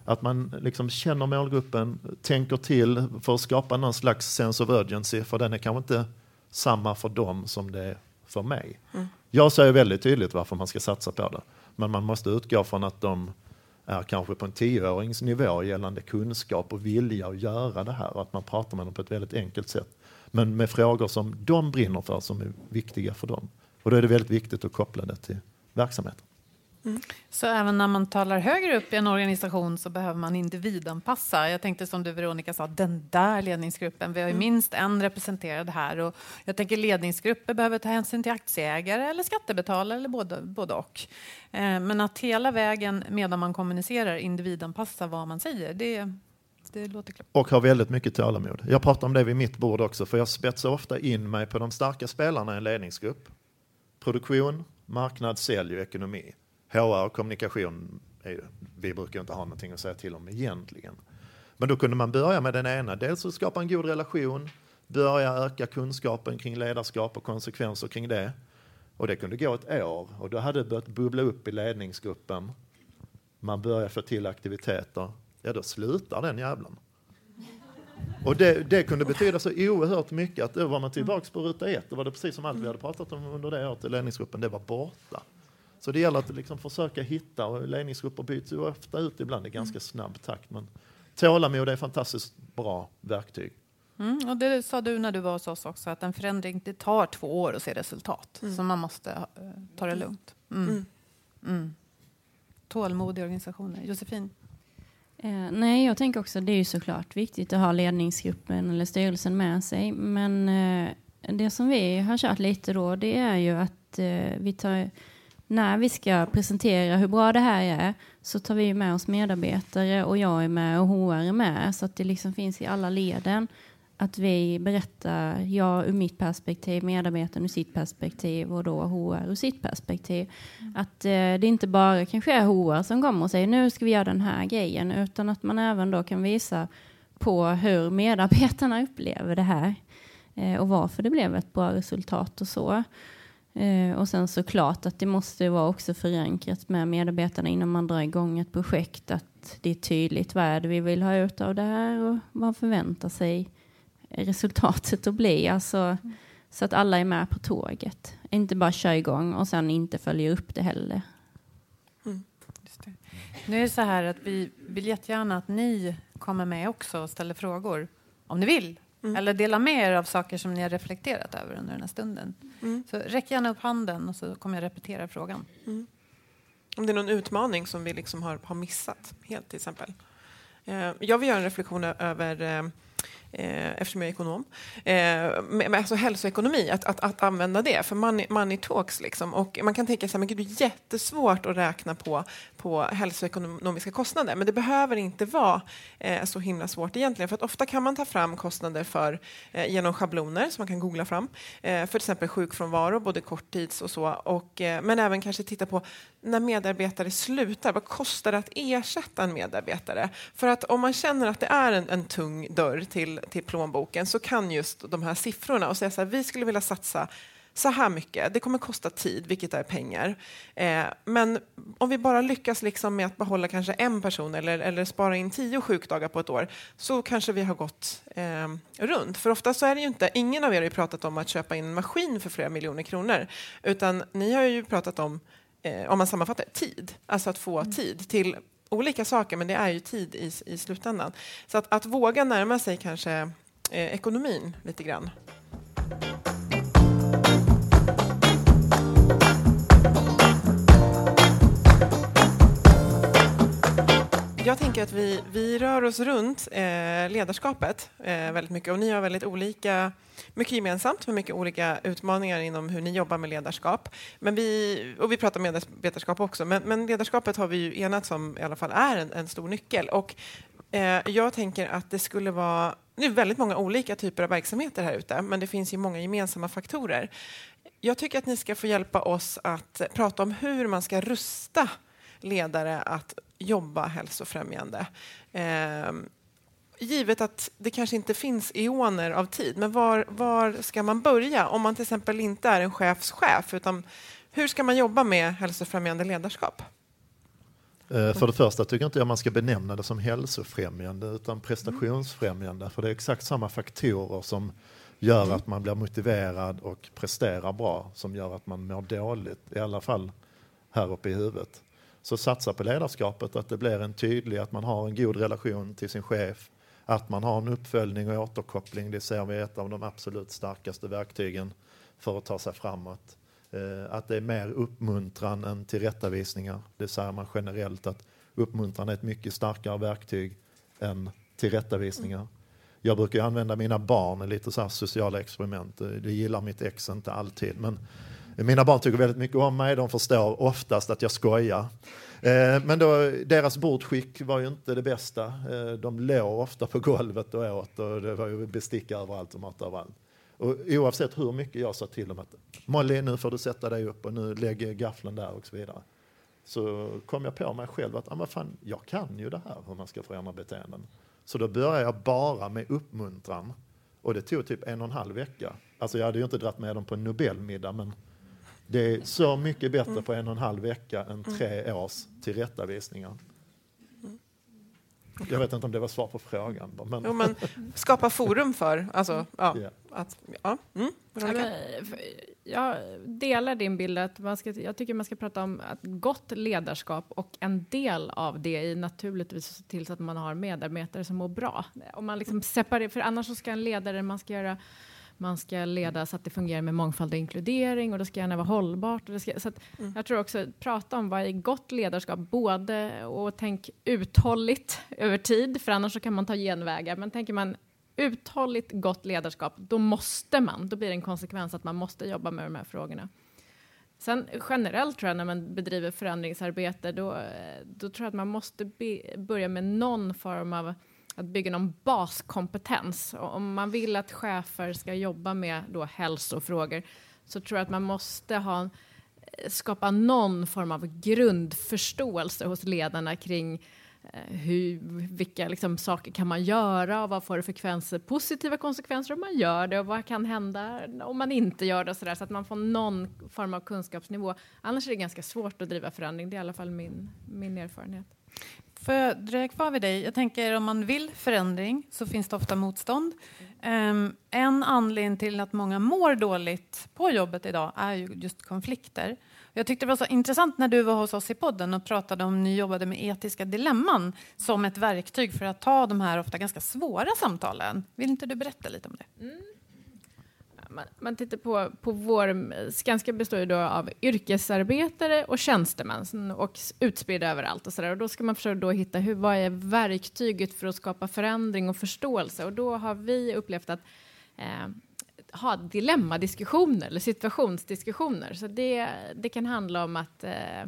Att man liksom känner målgruppen, tänker till för att skapa någon slags sense of urgency, för den är kanske inte samma för dem som det är för mig. Mm. Jag säger väldigt tydligt varför man ska satsa på det, men man måste utgå från att de är kanske på en tioårings nivå gällande kunskap och vilja att göra det här och att man pratar med dem på ett väldigt enkelt sätt. Men med frågor som de brinner för, som är viktiga för dem. Och då är det väldigt viktigt att koppla det till verksamheten. Mm. Så även när man talar högre upp i en organisation så behöver man individanpassa. Jag tänkte som du Veronica sa, den där ledningsgruppen, vi har ju mm. minst en representerad här och jag tänker ledningsgrupper behöver ta hänsyn till aktieägare eller skattebetalare eller både, både och. Eh, men att hela vägen medan man kommunicerar individanpassa vad man säger, det, det låter klart. Och har väldigt mycket tålamod. Jag pratar om det vid mitt bord också, för jag spetsar ofta in mig på de starka spelarna i en ledningsgrupp. Produktion, marknad, sälj och ekonomi. HR och kommunikation, är, vi brukar inte ha någonting att säga till om egentligen. Men då kunde man börja med den ena, dels att skapa en god relation, börja öka kunskapen kring ledarskap och konsekvenser kring det. Och det kunde gå ett år och då hade det börjat bubbla upp i ledningsgruppen. Man börjar få till aktiviteter. Ja, då slutar den jävlen. Och det, det, kunde betyda så oerhört mycket att då var man tillbaka på ruta ett. Då var det precis som allt vi hade pratat om under det året i ledningsgruppen, det var borta. Så det gäller att liksom försöka hitta, och ledningsgrupper byts ju ofta ut ibland i ganska snabb takt. Men tålamod är ett fantastiskt bra verktyg. Mm, och det sa du när du var hos oss också, att en förändring det tar två år att se resultat. Mm. Så man måste uh, ta det lugnt. Mm. mm. Mm. Tålmodiga organisationer. Josefin? Eh, nej, jag tänker också att det är ju såklart viktigt att ha ledningsgruppen eller styrelsen med sig. Men eh, det som vi har kört lite då, det är ju att eh, vi tar när vi ska presentera hur bra det här är så tar vi med oss medarbetare och jag är med och HR är med så att det liksom finns i alla leden att vi berättar, jag ur mitt perspektiv, medarbetaren ur sitt perspektiv och då HR ur sitt perspektiv. Mm. Att eh, det inte bara kanske är HR som kommer och säger nu ska vi göra den här grejen utan att man även då kan visa på hur medarbetarna upplever det här eh, och varför det blev ett bra resultat och så. Eh, och sen såklart att det måste vara också förankrat med medarbetarna innan man drar igång ett projekt. Att det är tydligt vad är det vi vill ha ut av det här och vad förväntar sig resultatet att bli. Alltså, mm. Så att alla är med på tåget. Inte bara kör igång och sen inte följer upp det heller. Mm. Det. Nu är det så här att vi vill jättegärna att ni kommer med också och ställer frågor. Om ni vill. Mm. Eller dela med er av saker som ni har reflekterat över under den här stunden. Mm. Så räck gärna upp handen och så kommer jag repetera frågan. Mm. Om det är någon utmaning som vi liksom har, har missat helt till exempel. Eh, jag vill göra en reflektion över eh, Eh, eftersom jag är ekonom, eh, med, alltså hälsoekonomi, att, att, att använda det för money, money talks. Liksom. Och man kan tänka sig att det är jättesvårt att räkna på, på hälsoekonomiska kostnader, men det behöver inte vara eh, så himla svårt egentligen, för att ofta kan man ta fram kostnader för, eh, genom schabloner som man kan googla fram, eh, för till exempel sjukfrånvaro, både korttids och så, och, eh, men även kanske titta på när medarbetare slutar, vad kostar det att ersätta en medarbetare? För att om man känner att det är en, en tung dörr till, till plånboken så kan just de här siffrorna och säga så här, vi skulle vilja satsa så här mycket. Det kommer kosta tid, vilket är pengar. Eh, men om vi bara lyckas liksom med att behålla kanske en person eller, eller spara in tio sjukdagar på ett år så kanske vi har gått eh, runt. För ofta så är det ju inte, ingen av er har ju pratat om att köpa in en maskin för flera miljoner kronor, utan ni har ju pratat om eh, om man sammanfattar, tid. Alltså att få mm. tid till olika saker, men det är ju tid i, i slutändan. Så att, att våga närma sig kanske eh, ekonomin lite grann. Jag tänker att vi, vi rör oss runt eh, ledarskapet eh, väldigt mycket och ni har väldigt olika, mycket gemensamt med mycket olika utmaningar inom hur ni jobbar med ledarskap. Men vi, och vi pratar medarbetarskap också, men, men ledarskapet har vi ju enats om i alla fall är en, en stor nyckel. Och eh, jag tänker att det skulle vara, det är väldigt många olika typer av verksamheter här ute, men det finns ju många gemensamma faktorer jag tycker att ni ska få hjälpa oss att prata om hur man ska rusta ledare att jobba hälsofrämjande. Eh, givet att det kanske inte finns eoner av tid, men var, var ska man börja om man till exempel inte är en chefschef? Utan hur ska man jobba med hälsofrämjande ledarskap? Eh, för det första tycker inte jag man ska benämna det som hälsofrämjande utan prestationsfrämjande. För det är exakt samma faktorer som gör att man blir motiverad och presterar bra som gör att man mår dåligt, i alla fall här uppe i huvudet. Så satsa på ledarskapet, att det blir en tydlig, att man har en god relation till sin chef, att man har en uppföljning och återkoppling. Det ser vi är ett av de absolut starkaste verktygen för att ta sig framåt. Eh, att det är mer uppmuntran än tillrättavisningar. Det säger man generellt att uppmuntran är ett mycket starkare verktyg än tillrättavisningar. Jag brukar använda mina barn i lite så här sociala experiment. Eh, det gillar mitt ex inte alltid. Men mina barn tycker väldigt mycket om mig. De förstår oftast att jag skojar. Eh, men då, deras bordskick var ju inte det bästa. Eh, de låg ofta på golvet och åt och det var ju bestick överallt och mat överallt. Och oavsett hur mycket jag sa till dem att Molly, nu får du sätta dig upp och nu lägger gaffeln där och så vidare. Så kom jag på mig själv att ah, fan, jag kan ju det här hur man ska förändra beteenden. Så då började jag bara med uppmuntran. Och det tog typ en och en halv vecka. Alltså jag hade ju inte dragit med dem på en Nobelmiddag men det är så mycket bättre på en och en halv vecka än tre års tillrättavisningar. Jag vet inte om det var svar på frågan. Men... Jo, men skapa forum för, alltså, ja, Yeah. att, ja. Mm, för- Jag delar din bild. Att man ska, jag tycker man ska prata om att gott ledarskap och en del av det är naturligtvis att se till så att man har medarbetare som mår bra. Om man liksom separerar, för annars så ska en ledare, man ska göra man ska leda så att det fungerar med mångfald och inkludering och det ska gärna vara hållbart. Och det ska, så att Jag tror också prata om vad är gott ledarskap, både och tänk uthålligt över tid, för annars så kan man ta genvägar. Men tänker man uthålligt gott ledarskap, då måste man, då blir det en konsekvens att man måste jobba med de här frågorna. Sen generellt tror jag när man bedriver förändringsarbete, då, då tror jag att man måste be, börja med någon form av att bygga någon baskompetens. Och om man vill att chefer ska jobba med då hälsofrågor så tror jag att man måste ha, eh, skapa någon form av grundförståelse hos ledarna kring eh, hur, vilka liksom, saker kan man göra och vad får det för konsekvenser, positiva konsekvenser om man gör det och vad kan hända om man inte gör det och så där, så att man får någon form av kunskapsnivå. Annars är det ganska svårt att driva förändring, det är i alla fall min, min erfarenhet. Får jag dröja kvar vid dig? Jag tänker om man vill förändring så finns det ofta motstånd. Um, en anledning till att många mår dåligt på jobbet idag är ju just konflikter. Jag tyckte det var så intressant när du var hos oss i podden och pratade om ni jobbade med etiska dilemman som ett verktyg för att ta de här ofta ganska svåra samtalen. Vill inte du berätta lite om det? Mm. Man, man tittar på, på vår... Skanska består ju då av yrkesarbetare och tjänstemän och utspridda överallt. Och, så där. och då ska man försöka då hitta hur, vad är verktyget för att skapa förändring och förståelse. Och då har vi upplevt att eh, ha dilemmadiskussioner eller situationsdiskussioner. Så det, det kan handla om att eh,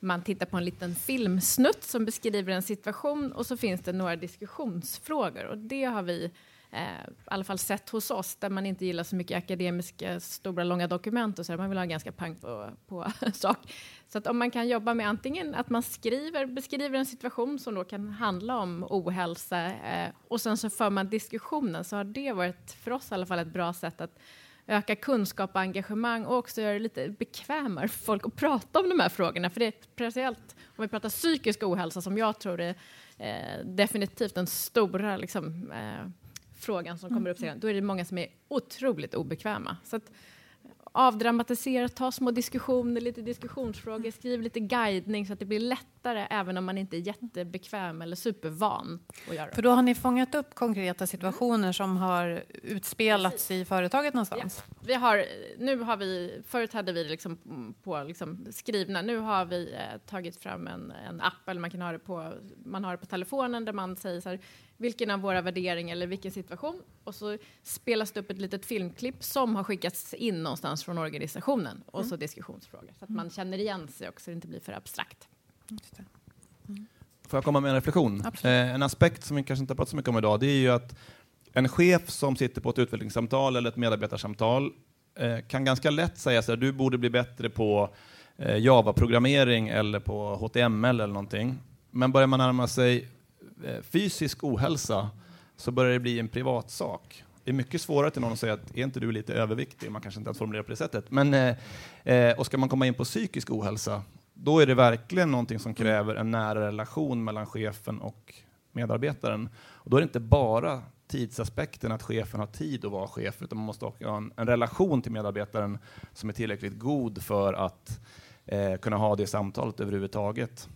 man tittar på en liten filmsnutt som beskriver en situation och så finns det några diskussionsfrågor. Och det har vi eh, i alla fall sett hos oss, där man inte gillar så mycket akademiska, stora, långa dokument och så där. Man vill ha ganska pang på, på sak. Så att om man kan jobba med antingen att man skriver, beskriver en situation som då kan handla om ohälsa eh, och sen så för man diskussionen, så har det varit för oss i alla fall ett bra sätt att öka kunskap och engagemang och också göra det lite bekvämare för folk att prata om de här frågorna. För det är speciellt om vi pratar psykisk ohälsa som jag tror är eh, definitivt den stora liksom, eh, frågan som kommer upp sedan. Då är det många som är otroligt obekväma. Så att, avdramatisera, ta små diskussioner, lite diskussionsfrågor, skriv lite guidning så att det blir lättare även om man inte är jättebekväm eller supervan att göra. För då har ni fångat upp konkreta situationer som har utspelats i företaget någonstans? Vi har, nu har vi, förut hade vi liksom på liksom skrivna, nu har vi eh, tagit fram en, en app, eller man kan ha det på, man har det på telefonen där man säger så här, vilken av våra värderingar eller vilken situation, och så spelas det upp ett litet filmklipp som har skickats in någonstans från organisationen, och så diskussionsfrågor, så att man känner igen sig också, så det inte blir för abstrakt. Får jag komma med en reflektion? Eh, en aspekt som vi kanske inte har pratat så mycket om idag, det är ju att en chef som sitter på ett utvecklingssamtal eller ett medarbetarsamtal eh, kan ganska lätt säga så här, du borde bli bättre på eh, Java-programmering eller på HTML eller någonting. Men börjar man närma sig Eh, fysisk ohälsa så börjar det bli en privatsak. Det är mycket svårare till någon att säga att är inte du lite överviktig? Man kanske inte ens formulerar på det sättet. Men, eh, eh, och ska man komma in på psykisk ohälsa, då är det verkligen någonting som kräver en nära relation mellan chefen och medarbetaren. Och då är det inte bara tidsaspekten, att chefen har tid att vara chef, utan man måste också ha en, en relation till medarbetaren som är tillräckligt god för att eh, kunna ha det samtalet överhuvudtaget.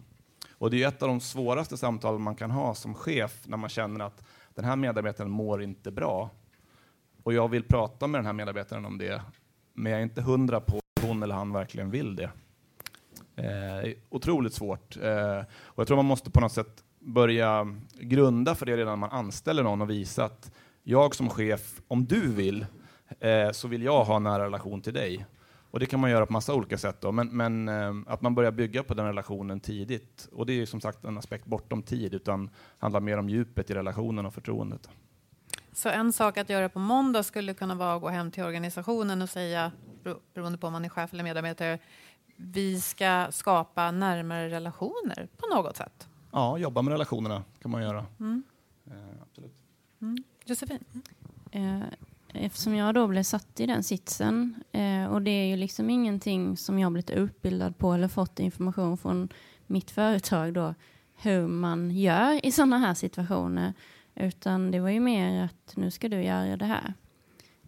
Och det är ett av de svåraste samtalen man kan ha som chef, när man känner att den här medarbetaren mår inte bra. Och jag vill prata med den här medarbetaren om det, men jag är inte hundra på att hon eller han verkligen vill det. Eh, otroligt svårt. Eh, och jag tror man måste på något sätt börja grunda för det redan när man anställer någon och visa att jag som chef, om du vill, eh, så vill jag ha en nära relation till dig. Och det kan man göra på massa olika sätt, då, men, men eh, att man börjar bygga på den relationen tidigt. Och det är som sagt en aspekt bortom tid, utan handlar mer om djupet i relationen och förtroendet. Så en sak att göra på måndag skulle kunna vara att gå hem till organisationen och säga, beroende på om man är chef eller medarbetare, vi ska skapa närmare relationer på något sätt. Ja, jobba med relationerna kan man göra. Mm. Eh, absolut. Mm. Josefin? Eh, eftersom jag då blev satt i den sitsen eh, och det är ju liksom ingenting som jag blivit utbildad på eller fått information från mitt företag då hur man gör i sådana här situationer utan det var ju mer att nu ska du göra det här.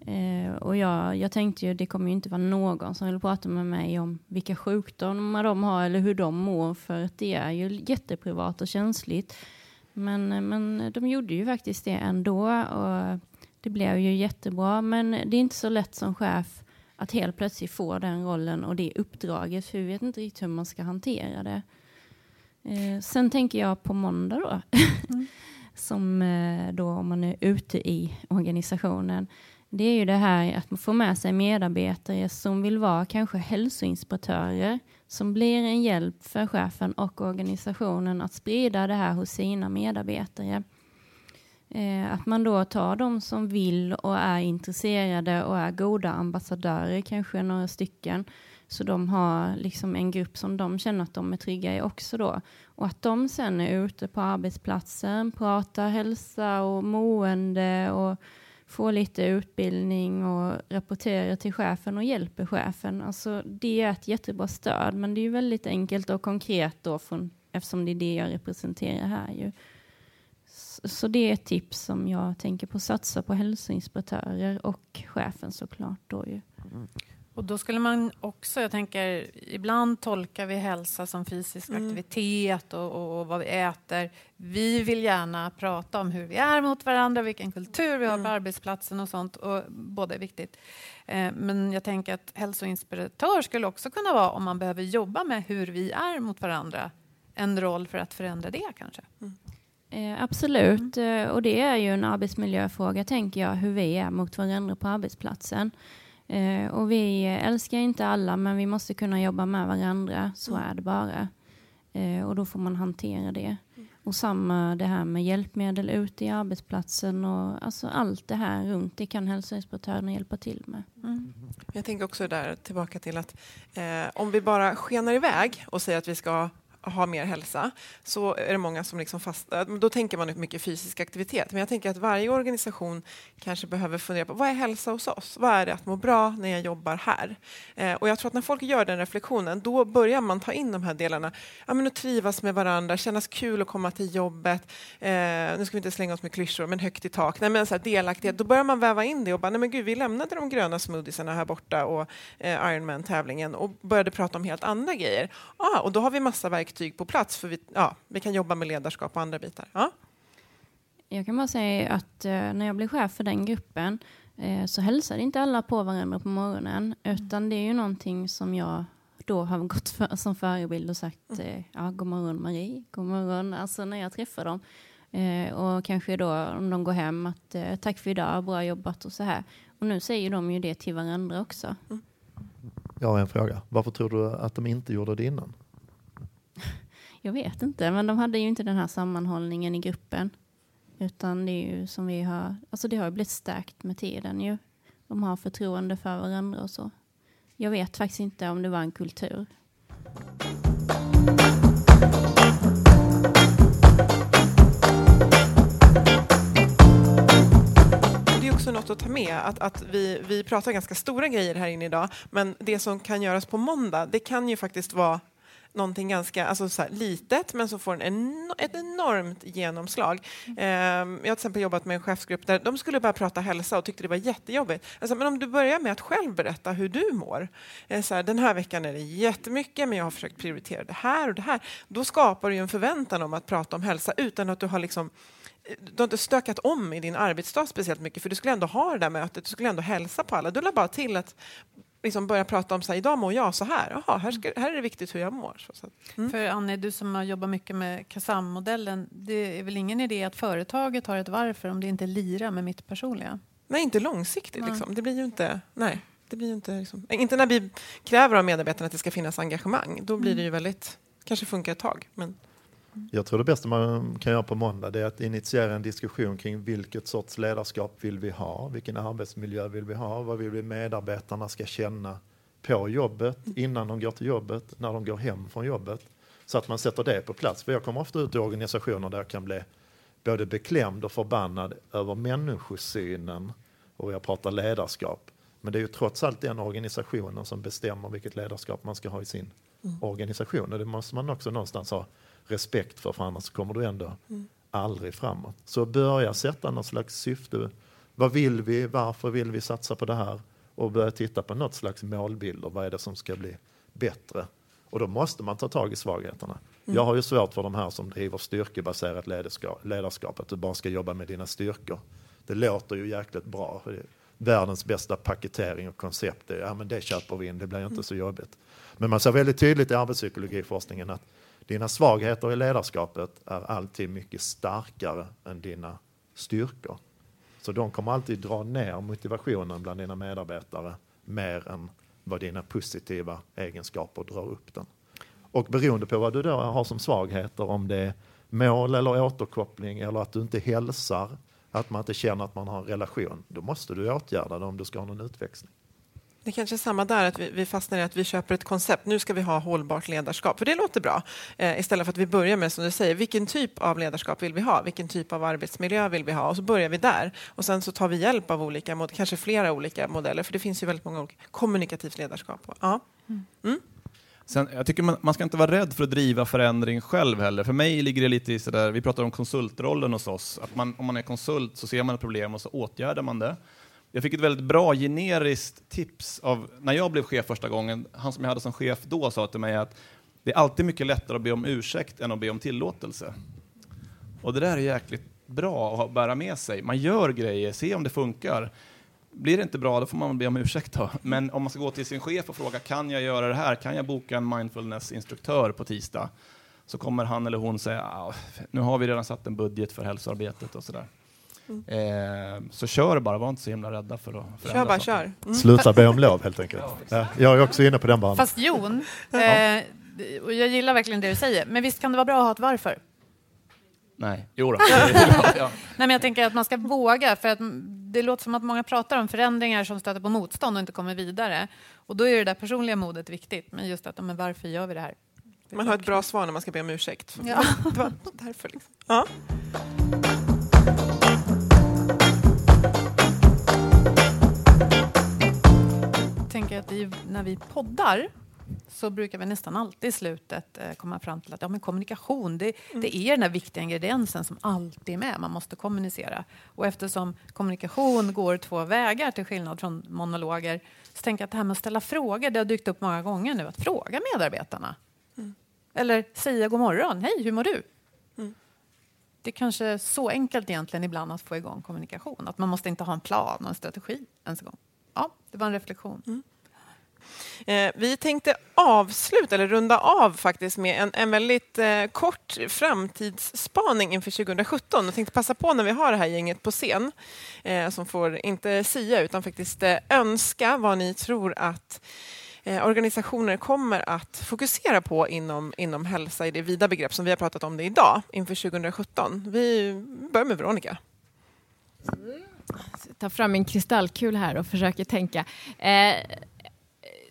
Eh, och jag, jag tänkte ju det kommer ju inte vara någon som vill prata med mig om vilka sjukdomar de har eller hur de mår för att det är ju jätteprivat och känsligt. Men, eh, men de gjorde ju faktiskt det ändå och det blev ju jättebra. Men det är inte så lätt som chef att helt plötsligt få den rollen och det uppdraget för vi vet inte riktigt hur man ska hantera det. Eh, sen tänker jag på måndag då. Mm. som eh, då om man är ute i organisationen det är ju det här att man får med sig medarbetare som vill vara kanske hälsoinspiratörer som blir en hjälp för chefen och organisationen att sprida det här hos sina medarbetare. Eh, att man då tar de som vill och är intresserade och är goda ambassadörer, kanske några stycken, så de har liksom en grupp som de känner att de är trygga i också då. Och att de sen är ute på arbetsplatsen, pratar hälsa och mående och får lite utbildning och rapporterar till chefen och hjälper chefen. Alltså, det är ett jättebra stöd, men det är ju väldigt enkelt och konkret då från, eftersom det är det jag representerar här. Ju. Så, det är ett tips som jag tänker på, satsa på hälsoinspiratörer och chefen såklart. Då ju. Mm. Och då skulle man också, jag tänker, ibland tolkar vi hälsa som fysisk mm. aktivitet och, och, och, vad vi äter. Vi vill gärna prata om hur vi är mot varandra, vilken kultur vi har mm. på arbetsplatsen och sånt. Och båda är viktigt. Eh, men jag tänker att hälsoinspiratör skulle också kunna vara, om man behöver jobba med hur vi är mot varandra, en roll för att förändra det kanske. Mm. Eh, absolut, mm. och det är ju en arbetsmiljöfråga, tänker jag, hur vi är mot varandra på arbetsplatsen. Eh, och vi älskar inte alla, men vi måste kunna jobba med varandra. Så mm. är det bara. Eh, och då får man hantera det. Mm. Och samma det här med hjälpmedel ute i arbetsplatsen och alltså allt det här runt. Det kan hälsoinspektörerna hjälpa till med. Mm. Jag tänker också där tillbaka till att eh, om vi bara skenar iväg och säger att vi ska ha mer hälsa så är det många som liksom fast, då tänker man mycket fysisk aktivitet. Men jag tänker att varje organisation kanske behöver fundera på vad är hälsa hos oss? Vad är det att må bra när jag jobbar här? Eh, och jag tror att när folk gör den reflektionen, då börjar man ta in de här delarna. Ja, men att trivas med varandra, kännas kul att komma till jobbet. Eh, nu ska vi inte slänga oss med klyschor, men högt i tak. Nej, men så här, delaktighet. Då börjar man väva in det och bara, nej men gud, vi lämnade de gröna smoothiesarna här borta och eh, Ironman-tävlingen och började prata om helt andra grejer. Ah, och då har vi massa verktyg verktyg på plats för vi, ja, vi kan jobba med ledarskap och andra bitar. Ja. Jag kan bara säga att eh, när jag blev chef för den gruppen eh, så hälsade inte alla på varandra på morgonen utan det är ju någonting som jag då har gått för, som förebild och sagt mm. eh, ja, god morgon Marie, god morgon, alltså när jag träffar dem. Eh, och kanske då om de går hem att eh, tack för idag, bra jobbat och så här. Och nu säger de ju det till varandra också. Mm. Jag har en fråga. Varför tror du att de inte gjorde det innan? Jag vet inte, men de hade ju inte den här sammanhållningen i gruppen. Utan det är ju som vi har, alltså det har blivit stärkt med tiden ju. de har förtroende för varandra och så. Jag vet faktiskt inte om det var en kultur. Det är också något att ta med, att, att vi, vi pratar ganska stora grejer här inne idag, men det som kan göras på måndag, det kan ju faktiskt vara någonting ganska alltså så litet men som får en eno ett enormt genomslag. Eh, jag har till exempel jobbat med en chefsgrupp där de skulle bara prata hälsa och tyckte det var jättejobbigt. Alltså, men om du börjar med att själv berätta hur du mår. Eh, så här, den här veckan är det jättemycket men jag har försökt prioritera det här och det här. Då skapar du en förväntan om att prata om hälsa utan att du har liksom du har inte stökat om i din arbetsdag speciellt mycket för du skulle ändå ha det där mötet, du skulle ändå hälsa på alla. Du la bara till att liksom börja prata om så här, idag mår jag så här. Jaha, här, ska, här är det viktigt hur jag mår. Så. Mm. För Annie, du som har jobbat mycket med KASAM-modellen, det är väl ingen idé att företaget har ett varför om det inte lirar med mitt personliga? Nej, inte långsiktigt. Liksom. Det blir ju inte... Nej. Det blir inte, liksom, inte när vi kräver av medarbetarna att det ska finnas engagemang. Då blir det ju väldigt, kanske funkar ett tag. Men jag tror det bästa man kan göra på måndag det är att initiera en diskussion kring vilket sorts ledarskap vill vi ha? Vilken arbetsmiljö vill vi ha? Vad vill vi medarbetarna ska känna på jobbet, innan de går till jobbet, när de går hem från jobbet? Så att man sätter det på plats. För jag kommer ofta ut i organisationer där jag kan bli både beklämd och förbannad över människosynen och jag pratar ledarskap. Men det är ju trots allt den organisationen som bestämmer vilket ledarskap man ska ha i sin mm. organisation och det måste man också någonstans ha respekt för, för annars kommer du ändå mm. aldrig framåt. Så börja sätta något slags syfte. Vad vill vi? Varför vill vi satsa på det här? Och börja titta på något slags målbilder. Vad är det som ska bli bättre? Och då måste man ta tag i svagheterna. Mm. Jag har ju svårt för de här som driver styrkebaserat ledarskap, att du bara ska jobba med dina styrkor. Det låter ju jäkligt bra. Världens bästa paketering och koncept, är, ja men det köper vi in, det blir inte mm. så jobbigt. Men man ser väldigt tydligt i arbetspsykologiforskningen att dina svagheter i ledarskapet är alltid mycket starkare än dina styrkor. Så de kommer alltid dra ner motivationen bland dina medarbetare mer än vad dina positiva egenskaper drar upp den. Och beroende på vad du då har som svagheter, om det är mål eller återkoppling eller att du inte hälsar, att man inte känner att man har en relation, då måste du åtgärda det om du ska ha någon utväxling. Det kanske är samma där, att vi, vi fastnar i att vi köper ett koncept. Nu ska vi ha hållbart ledarskap, för det låter bra. Eh, istället för att vi börjar med, som du säger, vilken typ av ledarskap vill vi ha? Vilken typ av arbetsmiljö vill vi ha? Och så börjar vi där. Och sen så tar vi hjälp av olika, kanske flera olika modeller, för det finns ju väldigt många olika. Kommunikativt ledarskap. Ja. Mm. mm. Sen, jag tycker man, man, ska inte vara rädd för att driva förändring själv heller. För mig ligger det lite i sådär, vi pratar om konsultrollen hos oss, att man, om man är konsult så ser man ett problem och så åtgärdar man det. Jag fick ett väldigt bra generiskt tips av, när jag blev chef första gången, han som jag hade som chef då sa till mig att det är alltid mycket lättare att be om ursäkt än att be om tillåtelse. Och det där är jäkligt bra att bära med sig. Man gör grejer, se om det funkar. Blir det inte bra, då får man be om ursäkt då. Men om man ska gå till sin chef och fråga, kan jag göra det här? Kan jag boka en mindfulnessinstruktör på tisdag? Så kommer han eller hon säga, ah, nu har vi redan satt en budget för hälsoarbetet och sådär. Mm. Eh, så kör bara, var inte så himla rädda för att förändra Kör bara, saker. kör. Mm. Sluta be om lov helt enkelt. Ja, jag är också inne på den banan. Fast Jon, eh, och jag gillar verkligen det du säger, men visst kan det vara bra att ha ett varför? Nej, jo då. Nej, men jag tänker att man ska våga, för att det låter som att många pratar om förändringar som stöter på motstånd och inte kommer vidare. Och då är det där personliga modet viktigt, men just att, men varför gör vi det här? Man har ett bra svar när man ska be om ursäkt. Ja. Det var därför. Liksom. Ja. Tänker att vi, när vi poddar så brukar vi nästan alltid i slutet eh, komma fram till att ja, men kommunikation det, mm. det, är den där viktiga ingrediensen som alltid är med. Man måste kommunicera. Och eftersom kommunikation går två vägar till skillnad från monologer så tänker jag att det här med att ställa frågor det har dykt upp många gånger nu. Att fråga medarbetarna. Mm. Eller säga god morgon. Hej, hur mår du? Mm. Det är kanske så enkelt egentligen ibland att få igång kommunikation. Att man måste inte ha en plan och en strategi ens en gång. Ja, det var en reflektion. Eh, vi tänkte avsluta, eller runda av faktiskt med en, en väldigt eh, kort framtidsspaning inför 2017. Jag tänkte passa på när vi har det här gänget på scen, eh, som får inte sia utan faktiskt eh, önska vad ni tror att eh, organisationer kommer att fokusera på inom, inom hälsa i det vida begrepp som vi har pratat om det idag inför 2017. Vi börjar med Veronica. ta fram min kristallkul här och försöker tänka. Eh,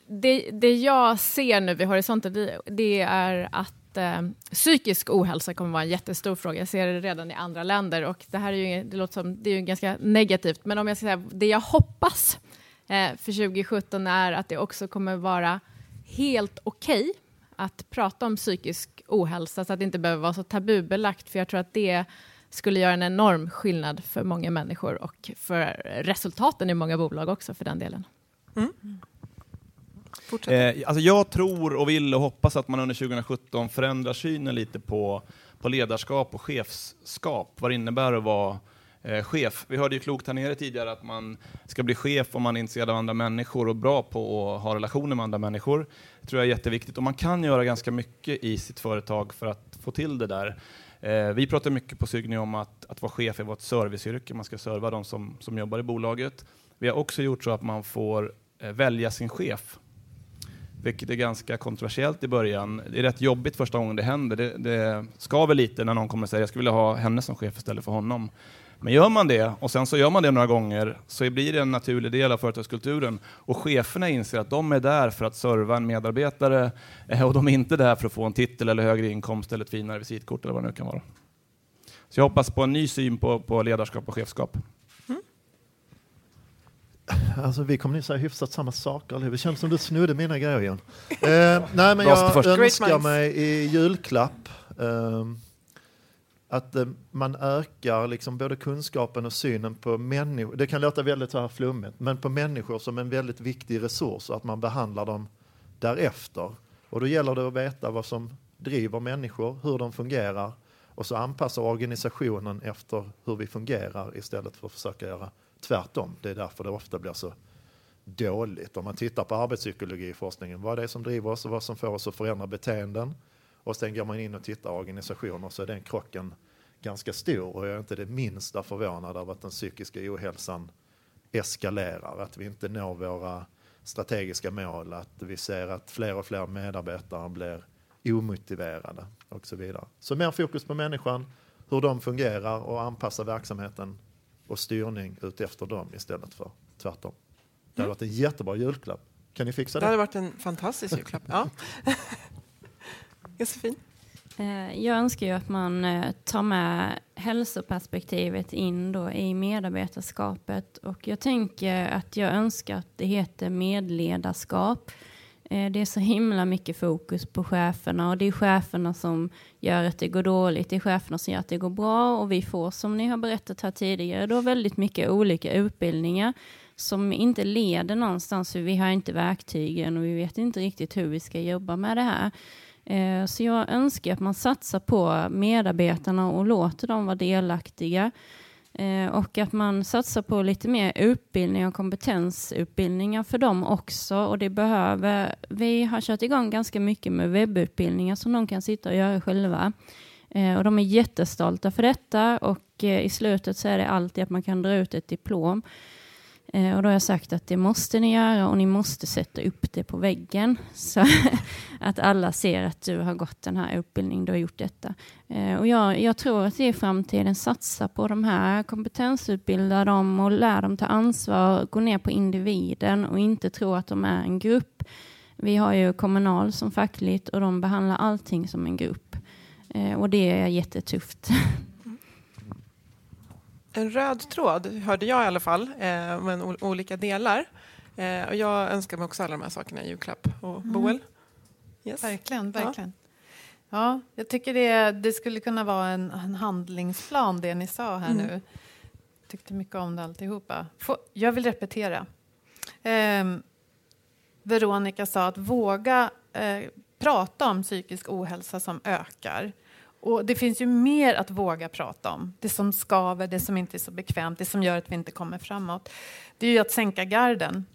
det, det jag ser nu vid horisonten, det, det är att eh, psykisk ohälsa kommer vara en jättestor fråga. Jag ser det redan i andra länder och det här är ju, det låter som, det är ju ganska negativt, men om jag ska säga det jag hoppas eh, för 2017 är att det också kommer vara helt okej okay att prata om psykisk ohälsa så att det inte behöver vara så tabubelagt, för jag tror att det skulle göra en enorm skillnad för många människor och för resultaten i många bolag också för den delen. Mm. Eh, alltså jag tror och vill och hoppas att man under 2017 förändrar synen lite på, på ledarskap och chefskap. Vad det innebär att vara eh, chef. Vi hörde ju klokt här nere tidigare att man ska bli chef om man är intresserad av andra människor och bra på att ha relationer med andra människor. Det tror jag är jätteviktigt och man kan göra ganska mycket i sitt företag för att få till det där. Eh, vi pratar mycket på Cygni om att, att vara chef är ett serviceyrke, man ska serva de som, som jobbar i bolaget. Vi har också gjort så att man får eh, välja sin chef vilket är ganska kontroversiellt i början. Det är rätt jobbigt första gången det händer. Det, det skaver lite när någon kommer och säger jag skulle vilja ha henne som chef istället för honom. Men gör man det, och sen så gör man det några gånger, så blir det en naturlig del av företagskulturen. Och cheferna inser att de är där för att serva en medarbetare, eh, och de är inte där för att få en titel eller högre inkomst eller ett finare visitkort eller vad det nu kan vara. Så jag hoppas på en ny syn på, på ledarskap och chefskap. Alltså, vi kommer nu säga hyfsat samma saker. Det känns som du snodde mina grejer igen. Eh, nej, men jag önskar mig i julklapp eh, att eh, man ökar liksom både kunskapen och synen på människor. Det kan låta väldigt så här flummigt, men på människor som en väldigt viktig resurs och att man behandlar dem därefter. Och då gäller det att veta vad som driver människor, hur de fungerar och så anpassa organisationen efter hur vi fungerar istället för att försöka göra tvärtom. Det är därför det ofta blir så dåligt. Om man tittar på arbetspsykologiforskningen, vad det är som driver oss och vad som får oss att förändra beteenden. Och sen går man in och tittar på organisationer så är den krocken ganska stor och jag är inte det minsta förvånad över att den psykiska ohälsan eskalerar, att vi inte når våra strategiska mål, att vi ser att fler och fler medarbetare blir omotiverade och så vidare. Så mer fokus på människan, hur de fungerar och anpassa verksamheten och styrning ut efter dem istället för tvärtom. Det hade mm. varit en jättebra julklapp. Kan ni fixa det? Det hade varit en fantastisk julklapp. Ja. Josefin? Eh, jag önskar ju att man eh, tar med hälsoperspektivet in då i medarbetarskapet och jag tänker att jag önskar att det heter medledarskap. Eh, det är så himla mycket fokus på cheferna och det är cheferna som gör att det går dåligt. Det är cheferna som gör att det går bra och vi får, som ni har berättat här tidigare, då väldigt mycket olika utbildningar som inte leder någonstans. Vi har inte verktygen och vi vet inte riktigt hur vi ska jobba med det här. Eh, så jag önskar att man satsar på medarbetarna och låter dem vara delaktiga. Eh, och att man satsar på lite mer utbildning och kompetensutbildningar för dem också. Och det behöver, vi har kört igång ganska mycket med webbutbildningar som de kan sitta och göra själva. Eh, och de är jättestolta för detta och eh, i slutet så är det alltid att man kan dra ut ett diplom. Eh, och då har jag sagt att det måste ni göra och ni måste sätta upp det på väggen så att alla ser att du har gått den här utbildningen, du har gjort detta. Eh, och jag, jag tror att det är framtiden, satsa på de här, kompetensutbilda dem och lär dem ta ansvar, gå ner på individen och inte tro att de är en grupp. Vi har ju Kommunal som fackligt och de behandlar allting som en grupp. Eh, och det är jättetufft. en röd tråd, hörde jag i alla fall, eh, men olika delar. Eh, och jag önskar mig också alla de här sakerna i julklapp. Och mm. Boel? Yes. Verkligen, verkligen. Ja. ja. jag tycker det, det skulle kunna vara en, en handlingsplan, det ni sa här mm. nu. Tyckte mycket om det alltihopa. Få, jag vill repetera. Eh, Veronica sa att våga eh, prata om psykisk ohälsa som ökar. Och det finns ju mer att våga prata om. Det som skaver, det som inte är så bekvämt, det som gör att vi inte kommer framåt. Det är ju att sänka garden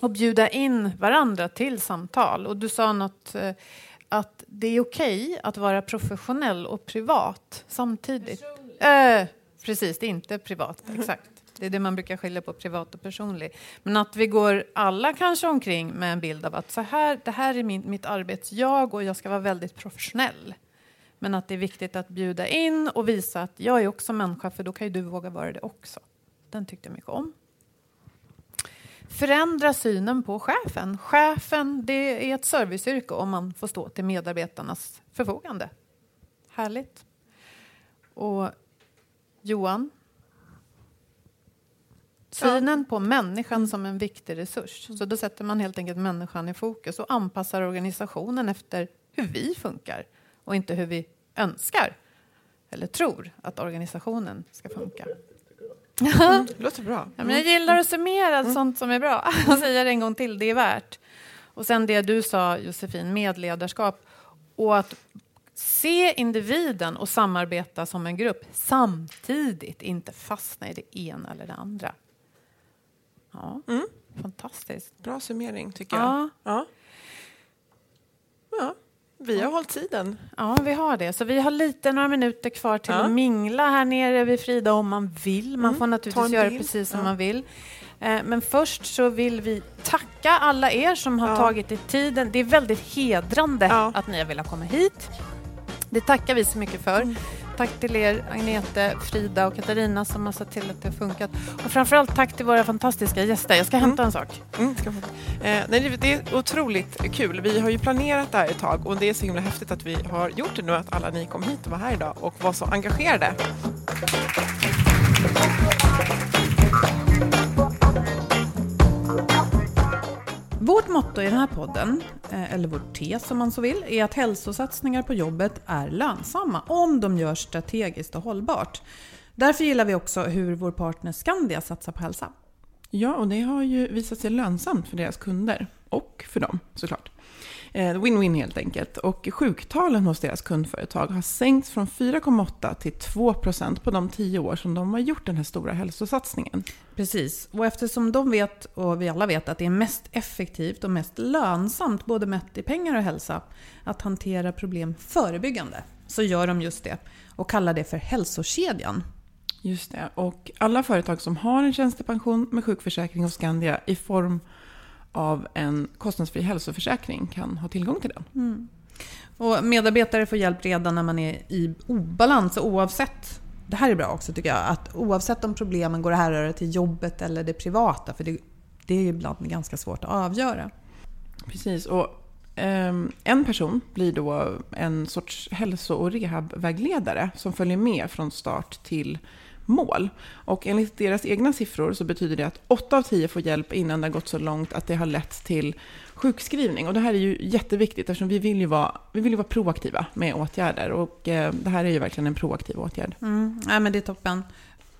och bjuda in varandra till samtal. Och du sa något eh, att det är okej okay att vara professionell och privat samtidigt. Eh, precis, det är inte privat, exakt. Det är det man brukar skilja på privat och personlig. Men att vi går alla kanske omkring med en bild av att så här, det här är min, mitt arbetsjag och jag ska vara väldigt professionell. Men att det är viktigt att bjuda in och visa att jag är också människa för då kan ju du våga vara det också. Den tyckte jag mycket om. Förändra synen på chefen. Chefen det är ett serviceyrke om man får stå till medarbetarnas förfogande. Härligt. Och Johan? Synen på människan som en viktig resurs. Så då sätter man helt enkelt människan i fokus och anpassar organisationen efter hur vi funkar och inte hur vi önskar eller tror att organisationen ska funka. Det låter bra. Ja, men jag gillar att summera Mm. sånt som är bra. Jag säger det en gång till, det är värt. Och sen det du sa Josefin, medledarskap. Och att se individen och samarbeta som en grupp samtidigt, inte fastna i det ena eller det andra. Ja, Mm. fantastiskt. Bra summering tycker jag. Ja. Ja. Vi har hållit tiden. Ja, vi har det. Så vi har lite, några minuter kvar till Ja. att mingla här nere vid Frida om man vill. Man Mm, får naturligtvis göra bild. precis som Ja. man vill. Eh, Men först så vill vi tacka alla er som har Ja. tagit er tiden. Det är väldigt hedrande att ni har velat komma hit. Det tackar vi så mycket för. Mm. Tack till er Agnete, Frida och Katarina som har sett till att det har funkat. Och framförallt tack till våra fantastiska gäster. Jag ska hämta en sak. Mm. Eh, nej, det är otroligt kul. Vi har ju planerat det här ett tag och det är så himla häftigt att vi har gjort det nu, att alla ni kom hit och var här idag och var så engagerade. Vårt motto i den här podden, eh, eller vår tes om man så vill, är att hälsosatsningar på jobbet är lönsamma om de görs strategiskt och hållbart. Därför gillar vi också hur vår partner Skandia satsar på hälsa. Ja, och det har ju visat sig lönsamt för deras kunder och för dem såklart. Eh, Win-win helt enkelt. Och sjuktalen hos deras kundföretag har sänkts från 4,8 till 2 procent på de tio år som de har gjort den här stora hälsosatsningen. Precis, och eftersom de vet, och vi alla vet, att det är mest effektivt och mest lönsamt, både mätt i pengar och hälsa, att hantera problem förebyggande, så gör de just det och kallar det för hälsokedjan. Just det. Och alla företag som har en tjänstepension med sjukförsäkring hos Skandia i form av en kostnadsfri hälsoförsäkring kan ha tillgång till den. Och medarbetare får hjälp redan när man är i obalans oavsett det här är bra också tycker jag, att oavsett om problemen går att härröra till jobbet eller det privata, för det, det är ju ibland ganska svårt att avgöra. Precis. Och ehm, en person blir då en sorts hälso och rehabvägledare som följer med från start till mål. Och enligt deras egna siffror så betyder det att 8 av 10 får hjälp innan det har gått så långt att det har lett till sjukskrivning. Och det här är ju jätteviktigt eftersom vi vill ju vara, vi vill vara proaktiva med åtgärder. Och eh, det här är ju verkligen en proaktiv åtgärd. Mm, nej, men det är toppen.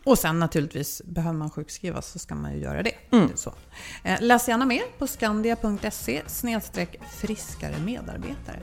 Och sen naturligtvis, behöver man sjukskrivas så ska man ju göra det. Mm. det så. Eh, läs gärna mer på skandia.se snedstreck friskare medarbetare.